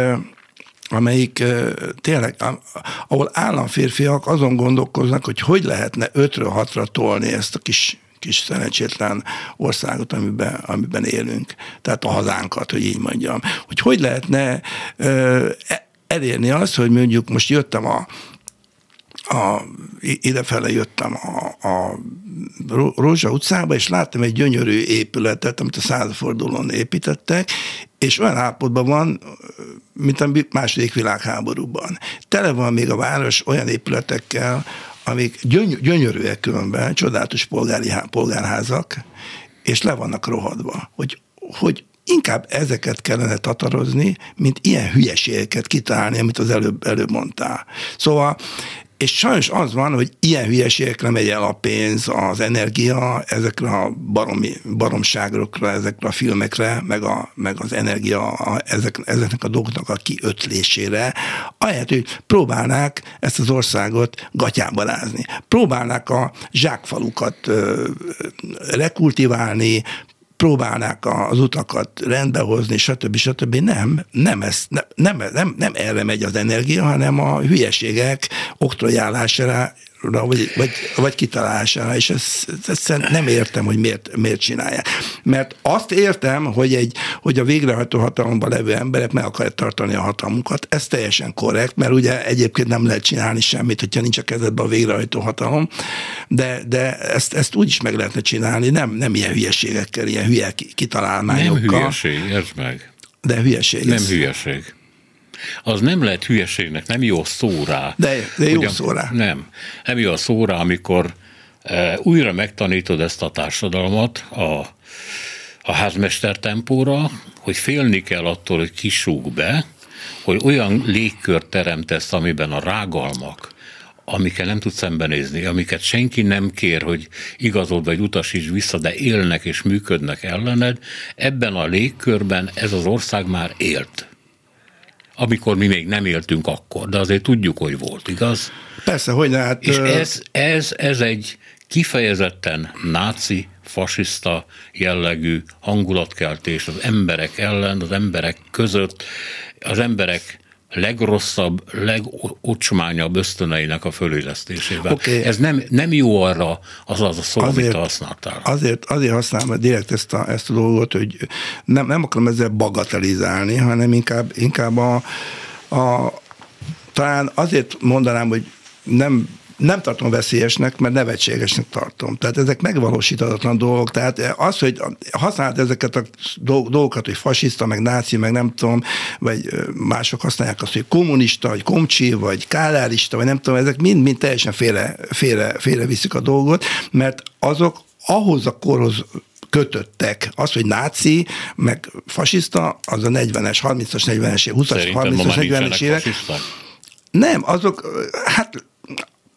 amelyik tényleg, ahol államférfiak azon gondolkoznak, hogy hogy lehetne ötről hatra tolni ezt a kis kis szerencsétlen országot, amiben, amiben élünk, tehát a hazánkat, hogy így mondjam. Hogy hogy lehetne ö, e, elérni azt, hogy mondjuk most jöttem a, a, idefele jöttem a, a Rózsa utcába, és láttam egy gyönyörű épületet, amit a századfordulón építettek, és olyan állapotban van, mint a második világháborúban. Tele van még a város olyan épületekkel, amik gyöny- gyönyörűek különben, csodálatos polgári, polgárházak, és le vannak rohadva. Hogy, hogy inkább ezeket kellene tatarozni, mint ilyen hülyeségeket kitalálni, amit az előbb, előbb mondtál. Szóval és sajnos az van, hogy ilyen hülyeségekre megy el a pénz, az energia, ezekre a baromi, baromságokra, ezekre a filmekre, meg, a, meg az energia a, ezek, ezeknek a dolgoknak a kiötlésére, ahelyett, hogy próbálnák ezt az országot gatyába rázni. Próbálnák a zsákfalukat ö, rekultiválni, próbálnák az utakat rendbehozni, stb. stb. Nem, nem, ez, nem, nem, nem erre megy az energia, hanem a hülyeségek oktrojálására vagy, vagy, vagy kitalálására, és ezt, ezt nem értem, hogy miért, miért csinálják. Mert azt értem, hogy, egy, hogy a végrehajtó hatalomban levő emberek meg akarják tartani a hatalmukat, ez teljesen korrekt, mert ugye egyébként nem lehet csinálni semmit, hogyha nincs a kezedben a végrehajtó hatalom, de, de ezt, ezt úgy is meg lehetne csinálni, nem, nem ilyen hülyeségekkel, ilyen hülye kitalálmányokkal. Nem hülyeség, értsd meg. De hülyeség. Nem ez. hülyeség az nem lehet hülyeségnek, nem jó szó rá. De, de jó Ugyan, szó rá. Nem. Nem jó szó rá, amikor e, újra megtanítod ezt a társadalmat a, a házmester tempóra, hogy félni kell attól, hogy kisúg be, hogy olyan légkört teremtesz, amiben a rágalmak, amikkel nem tudsz szembenézni, amiket senki nem kér, hogy igazod vagy utasíts vissza, de élnek és működnek ellened, ebben a légkörben ez az ország már élt amikor mi még nem éltünk akkor, de azért tudjuk, hogy volt, igaz? Persze, hogy ne, hát... És ez, ez, ez egy kifejezetten náci, fasiszta jellegű hangulatkeltés az emberek ellen, az emberek között, az emberek legrosszabb, legocsmányabb ösztöneinek a fölélesztésével. Okay. Ez nem, nem jó arra az az a szó, azért, amit használtál. Azért, azért használom direkt ezt a, ezt a dolgot, hogy nem, nem akarom ezzel bagatelizálni, hanem inkább, inkább a, a talán azért mondanám, hogy nem nem tartom veszélyesnek, mert nevetségesnek tartom. Tehát ezek megvalósítatlan dolgok. Tehát az, hogy használt ezeket a dolgokat, hogy fasiszta, meg náci, meg nem tudom, vagy mások használják azt, hogy kommunista, vagy komcsi, vagy kálárista, vagy nem tudom, ezek mind-mind teljesen félre, félre, félre viszik a dolgot, mert azok ahhoz a korhoz kötöttek. Az, hogy náci, meg fasiszta, az a 40-es, 30-as, 40-es, 20-as, 30-as, 40-es évek. Nem, azok, hát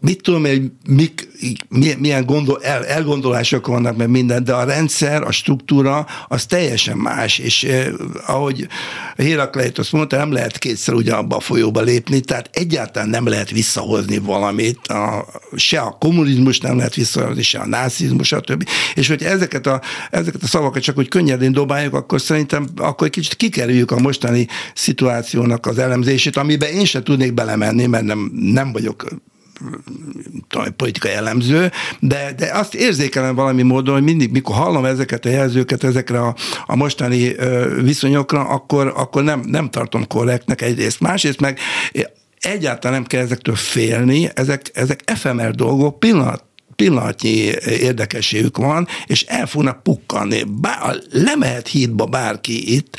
mit tudom hogy mik, milyen gondol, el, elgondolások vannak, meg minden, de a rendszer, a struktúra, az teljesen más, és eh, ahogy azt mondta, nem lehet kétszer ugyanabba a folyóba lépni, tehát egyáltalán nem lehet visszahozni valamit, a, se a kommunizmus nem lehet visszahozni, se a nácizmus, stb. És hogy ezeket a, ezeket a szavakat csak úgy könnyedén dobáljuk, akkor szerintem akkor egy kicsit kikerüljük a mostani szituációnak az elemzését, amiben én sem tudnék belemenni, mert nem, nem vagyok politikai elemző, de, de azt érzékelem valami módon, hogy mindig, mikor hallom ezeket a jelzőket, ezekre a, a mostani viszonyokra, akkor, akkor nem, nem tartom korrektnek egyrészt. Másrészt meg egyáltalán nem kell ezektől félni, ezek, ezek efemer dolgok, pillanat pillanatnyi érdekességük van, és el fognak pukkanni. Bár, lemehet hídba bárki itt,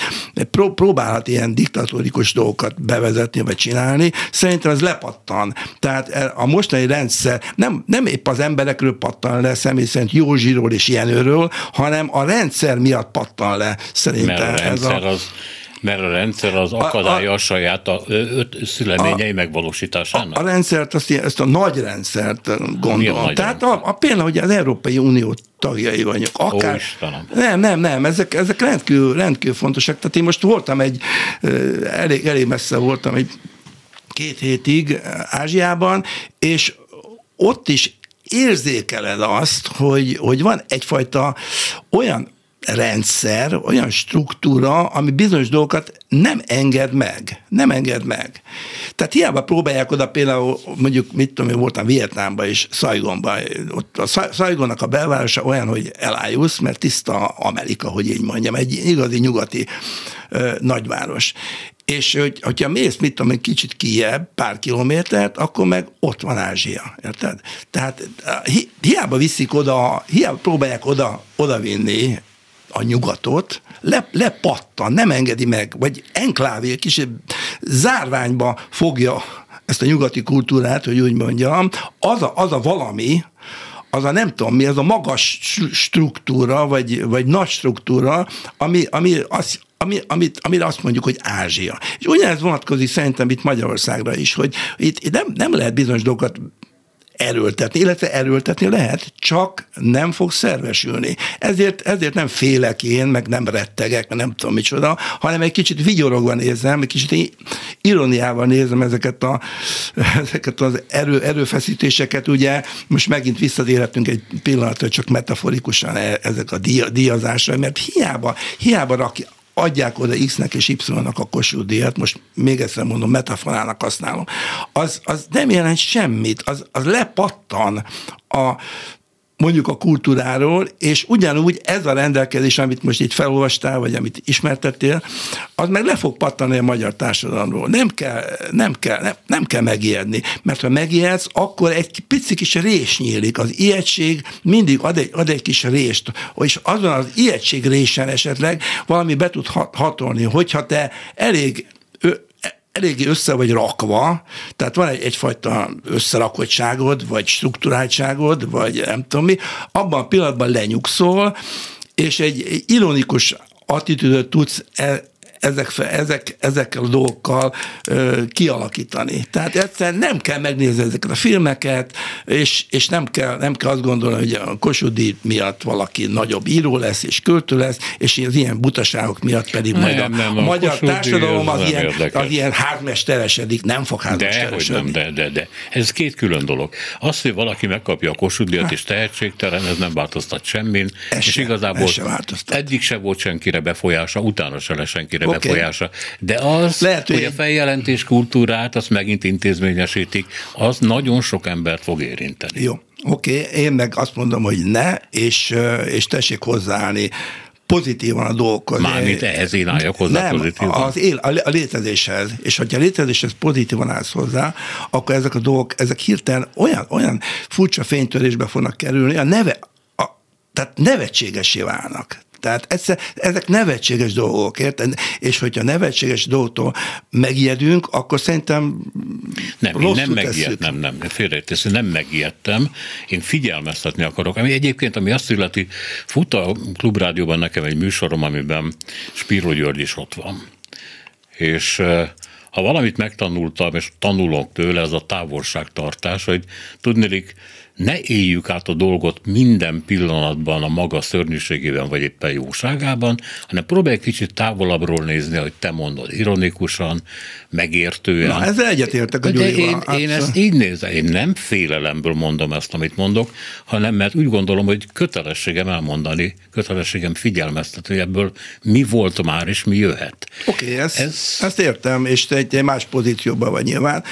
pró- próbálhat ilyen diktatórikus dolgokat bevezetni, vagy csinálni, szerintem ez lepattan. Tehát e, a mostani rendszer nem, nem épp az emberekről pattan le, személy szerint Józsiról és Jenőről, hanem a rendszer miatt pattan le szerintem. Mert a rendszer ez a... az mert a rendszer az akadálya a, a, a saját a, öt szüleményei a, megvalósításának. A, a rendszert, azt, ezt a nagy rendszert gondolom. Nagy Tehát rendszer? a, a, például, hogy az Európai Unió tagjai vagyunk. Akár, Ó, nem, nem, nem, ezek, ezek rendkívül, rendkívül fontosak. Tehát én most voltam egy, elég, elég messze voltam egy két hétig Ázsiában, és ott is érzékeled azt, hogy, hogy van egyfajta olyan rendszer, olyan struktúra, ami bizonyos dolgokat nem enged meg. Nem enged meg. Tehát hiába próbálják oda például, mondjuk, mit tudom, én voltam Vietnámban és Saigonban, ott a Saigonnak a belvárosa olyan, hogy elájulsz, mert tiszta Amerika, hogy így mondjam, egy igazi nyugati ö, nagyváros. És hogy, hogyha mész, mit tudom, egy kicsit kijebb, pár kilométert, akkor meg ott van Ázsia, érted? Tehát hi, hiába viszik oda, hiába próbálják oda, oda vinni a nyugatot, le, lepattan, nem engedi meg, vagy enklávé, kis zárványba fogja ezt a nyugati kultúrát, hogy úgy mondjam, az a, az a valami, az a nem tudom mi, az a magas struktúra, vagy, vagy nagy struktúra, ami, ami, az, ami, amit, amire azt mondjuk, hogy Ázsia. És ugyanez vonatkozik szerintem itt Magyarországra is, hogy itt nem, nem lehet bizonyos dolgokat erőltetni, illetve erőltetni lehet, csak nem fog szervesülni. Ezért, ezért nem félek én, meg nem rettegek, nem tudom micsoda, hanem egy kicsit vigyorogva nézem, egy kicsit ironiával nézem ezeket, a, ezeket az erő, erőfeszítéseket, ugye most megint visszatérhetünk egy pillanatra, csak metaforikusan e, ezek a díjazásra, mert hiába, hiába rak, adják oda X-nek és Y-nak a Kossuth díjat, most még egyszer mondom, metaforának használom, az, az nem jelent semmit, az, az lepattan a mondjuk a kultúráról, és ugyanúgy ez a rendelkezés, amit most itt felolvastál, vagy amit ismertettél, az meg le fog pattani a magyar társadalomról. Nem kell, nem kell, nem, nem kell megijedni, mert ha megijedsz, akkor egy pici kis rés nyílik. Az ijegység mindig ad egy, ad egy kis rést, és azon az ijegység résen esetleg valami be tud hatolni, hogyha te elég eléggé össze vagy rakva, tehát van egy, egyfajta összerakottságod, vagy struktúráltságod, vagy nem tudom mi, abban a pillanatban lenyugszol, és egy, ironikus attitűdöt tudsz ezek, ezek, ezekkel a dolgokkal ö, kialakítani. Tehát egyszerűen nem kell megnézni ezeket a filmeket, és, és nem, kell, nem kell azt gondolni, hogy a Kossuth miatt valaki nagyobb író lesz, és költő lesz, és az ilyen butaságok miatt pedig nem, majd a, nem, a, a magyar társadalom az, az, ilyen, az ilyen házmesteresedik, nem fog házmesteresedni. De, nem, de, de, de. Ez két külön dolog. Az, hogy valaki megkapja a Kossuth és tehetségtelen, ez nem változtat semmin, ez és se, igazából eddig se volt senkire befolyása, utána se lesz senkire befolyása. De az, Lehet, hogy, a feljelentés kultúrát, azt megint intézményesítik, az nagyon sok embert fog érinteni. Jó, oké, okay. én meg azt mondom, hogy ne, és, és tessék hozzáállni pozitívan a dolgokhoz. Mármint ehhez én álljak hozzá Nem, pozitívan. Az él, a létezéshez. És hogyha a létezéshez pozitívan állsz hozzá, akkor ezek a dolgok, ezek hirtelen olyan, olyan furcsa fénytörésbe fognak kerülni, a neve, a, tehát nevetségesé válnak. Tehát egyszer, ezek nevetséges dolgok, érted? És hogyha nevetséges dolgoktól megijedünk, akkor szerintem Nem, én nem megijedtem, nem, nem, félrejtesz, nem megijedtem, én figyelmeztetni akarok. Ami egyébként, ami azt illeti, fut a klubrádióban nekem egy műsorom, amiben Spiro György is ott van. És ha valamit megtanultam, és tanulok tőle, ez a távolságtartás, hogy tudnélik, ne éljük át a dolgot minden pillanatban a maga szörnyűségében, vagy éppen jóságában, hanem próbálj egy kicsit távolabbról nézni, hogy te mondod ironikusan, megértően. Na, ezzel egyetértek a De én, én ezt így nézem, én nem félelemből mondom ezt, amit mondok, hanem mert úgy gondolom, hogy kötelességem elmondani, kötelességem figyelmeztetni, hogy ebből mi volt már, és mi jöhet. Oké, okay, ezt, Ez... ezt értem, és te egy más pozícióban vagy nyilván,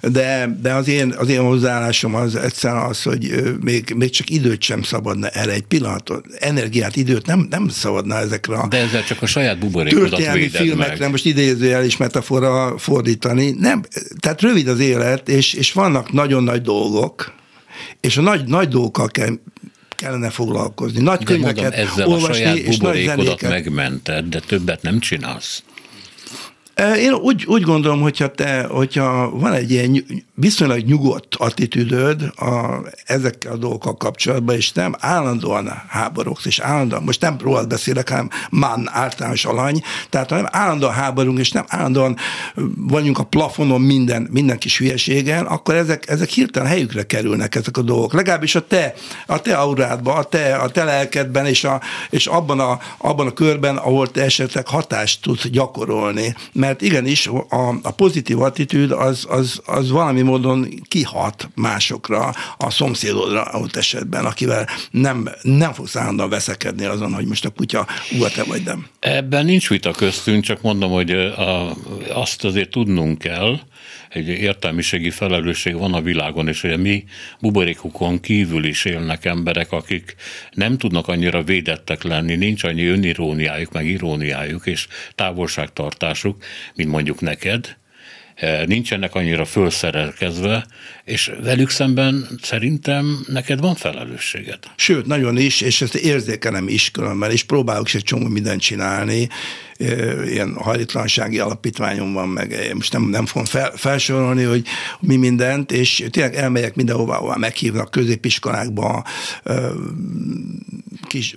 de, de az, én, az én hozzáállásom az egyszerűen az, hogy még, még csak időt sem szabadna erre egy pillanatot, energiát, időt nem, nem szabadna ezekre a... De ezzel csak a saját buborékodat véded filmekre, meg. most idézőjel is metafora fordítani. Nem, tehát rövid az élet, és, és vannak nagyon nagy dolgok, és a nagy, nagy dolgokkal kell kellene foglalkozni. Nagy de könyveket mondom, ezzel olvasni, a saját és nagy zenéket. megmented, de többet nem csinálsz. Én úgy, úgy gondolom, hogyha, te, hogyha van egy ilyen viszonylag nyugodt attitűdöd a, ezekkel a dolgokkal kapcsolatban, és nem állandóan háborogsz, és állandóan, most nem rólad beszélek, hanem man általános alany, tehát nem állandóan háborunk, és nem állandóan vagyunk a plafonon minden, minden kis hülyeségen, akkor ezek, ezek hirtelen helyükre kerülnek ezek a dolgok. Legalábbis a te, a te aurádban, a te, a te lelkedben, és, a, és abban, a, abban a körben, ahol te esetleg hatást tudsz gyakorolni. Mert igenis a, a pozitív attitűd az, az, az valami módon kihat másokra, a szomszédodra ott esetben, akivel nem, nem fogsz állandóan veszekedni azon, hogy most a kutya ugat-e vagy nem. Ebben nincs vita köztünk, csak mondom, hogy a, azt azért tudnunk kell, egy értelmiségi felelősség van a világon, és hogy mi buborékukon kívül is élnek emberek, akik nem tudnak annyira védettek lenni, nincs annyi öniróniájuk, meg iróniájuk és távolságtartásuk, mint mondjuk neked, nincsenek annyira fölszerelkezve, és velük szemben szerintem neked van felelősséged. Sőt, nagyon is, és ezt érzékelem is különben, és próbálok is egy csomó mindent csinálni, ilyen hajlítlansági alapítványom van, meg most nem, nem fogom fel, felsorolni, hogy mi mindent, és tényleg elmegyek mindenhova, ahol meghívnak középiskolákba, kis,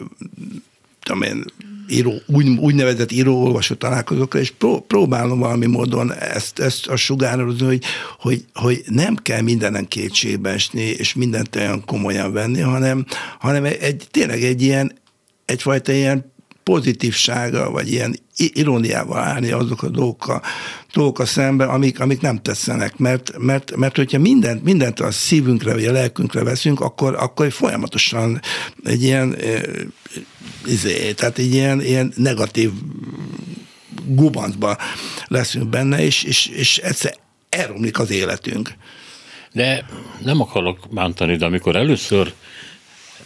tudom én, író, úgy, úgynevezett író-olvasó találkozókra, és pró, próbálom valami módon ezt, ezt a sugározni, hogy, hogy, hogy nem kell mindenen kétségbe esni, és mindent olyan komolyan venni, hanem, hanem egy, tényleg egy ilyen, egyfajta ilyen pozitívsága, vagy ilyen iróniával állni azok a dolgokkal, dolgokkal szemben, amik, amik nem tetszenek. Mert, mert, mert hogyha mindent, mindent a szívünkre, vagy a lelkünkre veszünk, akkor, akkor folyamatosan egy ilyen, izé, tehát egy ilyen, ilyen negatív gubancba leszünk benne, és, és, és egyszer elromlik az életünk. De nem akarok bántani, de amikor először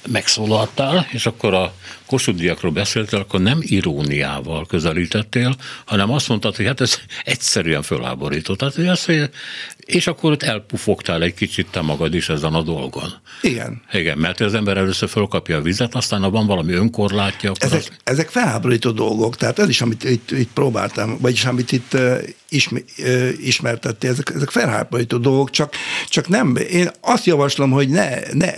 megszólaltál, és akkor a Kossuth beszéltél, akkor nem iróniával közelítettél, hanem azt mondtad, hogy hát ez egyszerűen fölháborított. Tehát, hogy hogy és akkor ott elpufogtál egy kicsit te magad is ezen a dolgon. Igen. Igen, mert az ember először fölkapja a vizet, aztán ha van valami önkorlátja, akkor ezek, az... ezek felháborító dolgok, tehát ez is, amit itt, itt próbáltam, vagyis amit itt ism, uh, ismertettél, ezek, ezek felháborító dolgok, csak, csak nem, én azt javaslom, hogy ne, ne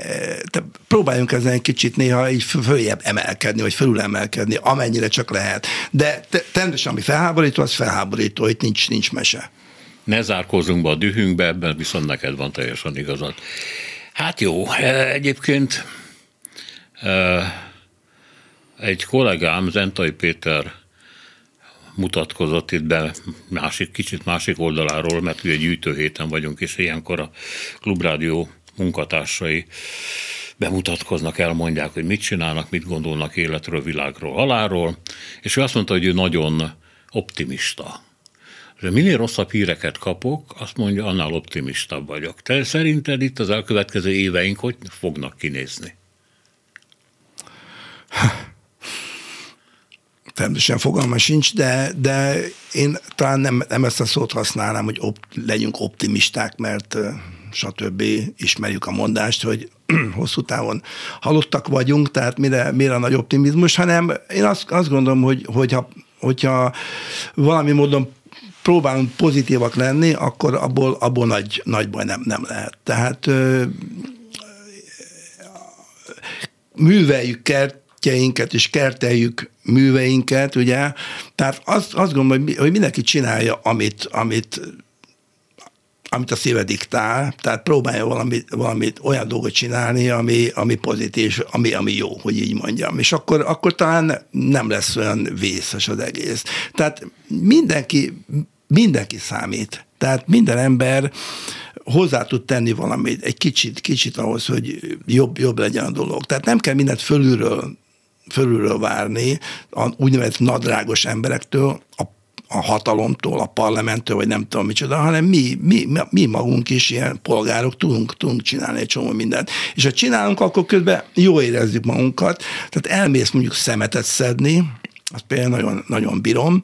te próbáljunk ezen egy kicsit néha így följebb emelkedni, vagy felülemelkedni, amennyire csak lehet. De természetesen, ami felháborító, az felháborító, itt nincs, nincs mese ne zárkózunk be a dühünkbe, ebben viszont neked van teljesen igazad. Hát jó, e, egyébként e, egy kollégám, Zentai Péter mutatkozott itt be másik, kicsit másik oldaláról, mert ugye gyűjtőhéten vagyunk, és ilyenkor a Klubrádió munkatársai bemutatkoznak, elmondják, hogy mit csinálnak, mit gondolnak életről, világról, haláról, és ő azt mondta, hogy ő nagyon optimista. De minél rosszabb híreket kapok, azt mondja, annál optimistabb vagyok. Te szerinted itt az elkövetkező éveink hogy fognak kinézni? természetesen fogalma sincs, de, de én talán nem, nem ezt a szót használnám, hogy op, legyünk optimisták, mert stb. ismerjük a mondást, hogy hosszú távon halottak vagyunk, tehát mire, mire a nagy optimizmus, hanem én azt, azt gondolom, hogy, hogyha, hogyha valami módon próbálunk pozitívak lenni, akkor abból, abból nagy, nagy baj nem, nem lehet. Tehát műveljük kertjeinket és kerteljük műveinket, ugye? Tehát azt, azt gondolom, hogy mindenki csinálja, amit, amit amit a szíve diktál, tehát próbálja valamit, valamit olyan dolgot csinálni, ami, ami pozitív, ami, ami jó, hogy így mondjam. És akkor, akkor talán nem lesz olyan vészes az egész. Tehát mindenki, mindenki számít. Tehát minden ember hozzá tud tenni valamit egy kicsit, kicsit ahhoz, hogy jobb, jobb legyen a dolog. Tehát nem kell mindent fölülről fölülről várni a úgynevezett nadrágos emberektől, a a hatalomtól, a parlamenttől, vagy nem tudom micsoda, hanem mi, mi, mi magunk is ilyen polgárok tudunk, tudunk csinálni egy csomó mindent. És ha csinálunk, akkor közben jó érezzük magunkat, tehát elmész mondjuk szemetet szedni, azt például nagyon, nagyon bírom,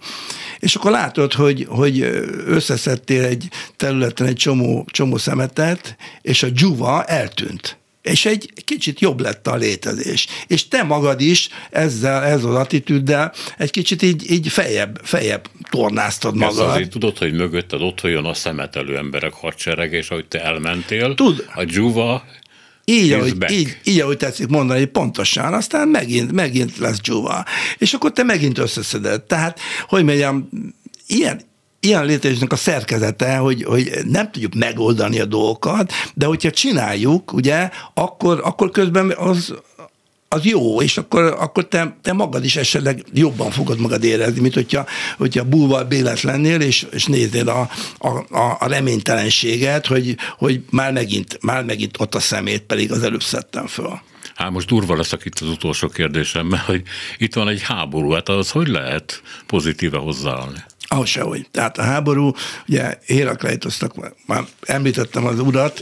és akkor látod, hogy, hogy összeszedtél egy területen egy csomó, csomó szemetet, és a dzsuva eltűnt és egy kicsit jobb lett a létezés. És te magad is ezzel, ezzel az attitűddel egy kicsit így, így fejebb, fejebb tornáztad magad. Ez azért tudod, hogy mögötted ott jön a szemetelő emberek hadserege, és ahogy te elmentél, Tud. a dzsuva így ahogy, így, így, ahogy tetszik mondani, pontosan, aztán megint, megint lesz dzsuva. És akkor te megint összeszeded. Tehát, hogy mondjam, ilyen, ilyen létezésnek a szerkezete, hogy, hogy nem tudjuk megoldani a dolgokat, de hogyha csináljuk, ugye, akkor, akkor közben az, az jó, és akkor, akkor te, te magad is esetleg jobban fogod magad érezni, mint hogyha, hogyha búval bélet lennél, és, és néznéd a, a, a, reménytelenséget, hogy, hogy már, megint, már megint ott a szemét, pedig az előbb szedtem föl. Hát most durva leszek itt az utolsó kérdésem, mert hogy itt van egy háború, hát az hogy lehet pozitíve hozzáállni? Ahhoz sehogy. Tehát a háború, ugye Hérakleitosznak már említettem az urat,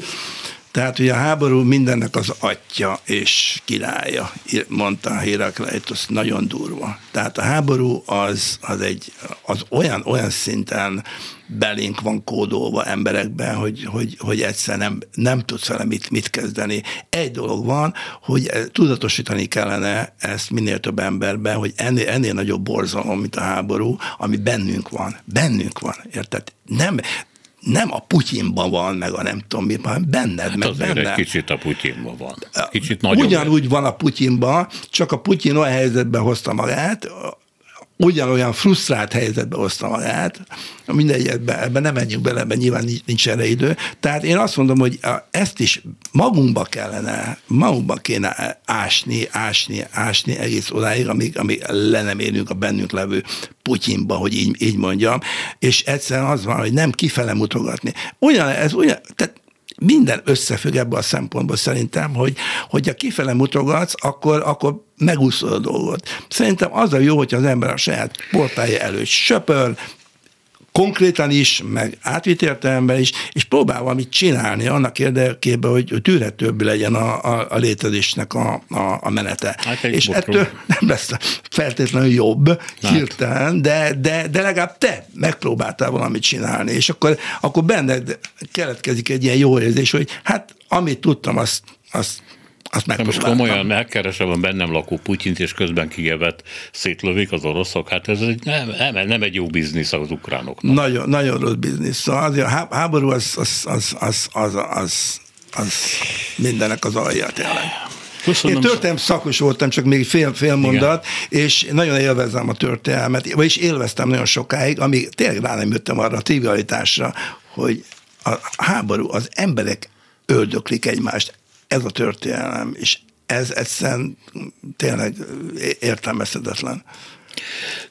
tehát ugye a háború mindennek az atya és királya, mondta Hérakleitos, nagyon durva. Tehát a háború az, az, egy, az olyan, olyan szinten belénk van kódolva emberekben, hogy, hogy, hogy egyszer nem, nem tudsz vele mit, mit kezdeni. Egy dolog van, hogy tudatosítani kellene ezt minél több emberben, hogy ennél, ennél nagyobb borzalom, mint a háború, ami bennünk van. Bennünk van, érted? Nem, nem a Putyinban van, meg a nem tudom mi, hanem benned, hát meg benne. egy kicsit a Putyinban van. Kicsit nagyobb. Ugyanúgy van a Putyinban, csak a Putyin olyan helyzetben hozta magát, ugyanolyan frusztrált helyzetbe hozta magát, mindegy, ebben, ebben nem menjünk bele, ebben nyilván nincs, nincs erre idő. Tehát én azt mondom, hogy ezt is magunkba kellene, magunkba kéne ásni, ásni, ásni egész odáig, amíg, amíg le nem érünk a bennünk levő Putyinba, hogy így, így mondjam, és egyszerűen az van, hogy nem kifele mutogatni. Olyan, ez olyan, tehát minden összefügg ebből a szempontból szerintem, hogy, hogy ha kifele mutogatsz, akkor, akkor megúszod a dolgot. Szerintem az a jó, hogy az ember a saját portája előtt söpör, konkrétan is, meg átvitt értelemben is, és próbál valamit csinálni annak érdekében, hogy tűrhetőbb legyen a, a, a létezésnek a, a, a menete. Hát és botró. ettől nem lesz feltétlenül jobb hát. hirtelen, de, de, de legalább te megpróbáltál valamit csinálni, és akkor, akkor benned keletkezik egy ilyen jó érzés, hogy hát amit tudtam, azt, azt azt De most komolyan megkeresem a bennem lakó Putyint, és közben Kijevet szétlövik az oroszok. Hát ez egy, nem, nem, nem egy jó biznisz az ukránoknak. Nagyon, nagyon rossz biznisz. Szóval az, a háború az, az, az, az, az, az, az mindennek az alja tényleg. Köszönöm. Én történelem szakos voltam, csak még fél, fél mondat, Igen. és nagyon élvezem a történelmet, vagyis élveztem nagyon sokáig, amíg tényleg rá nem jöttem arra a trivialitásra, hogy a háború, az emberek öldöklik egymást ez a történelem, és ez egyszerűen tényleg értelmezhetetlen.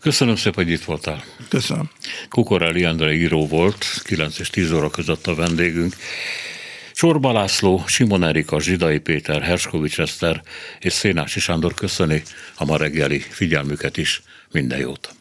Köszönöm szépen, hogy itt voltál. Köszönöm. Kukorelli Endre író volt, 9 és 10 óra között a vendégünk. Csorba László, Simon Erika, Zsidai Péter, Herskovics Eszter és Szénási Sándor köszöni a ma reggeli figyelmüket is. Minden jót!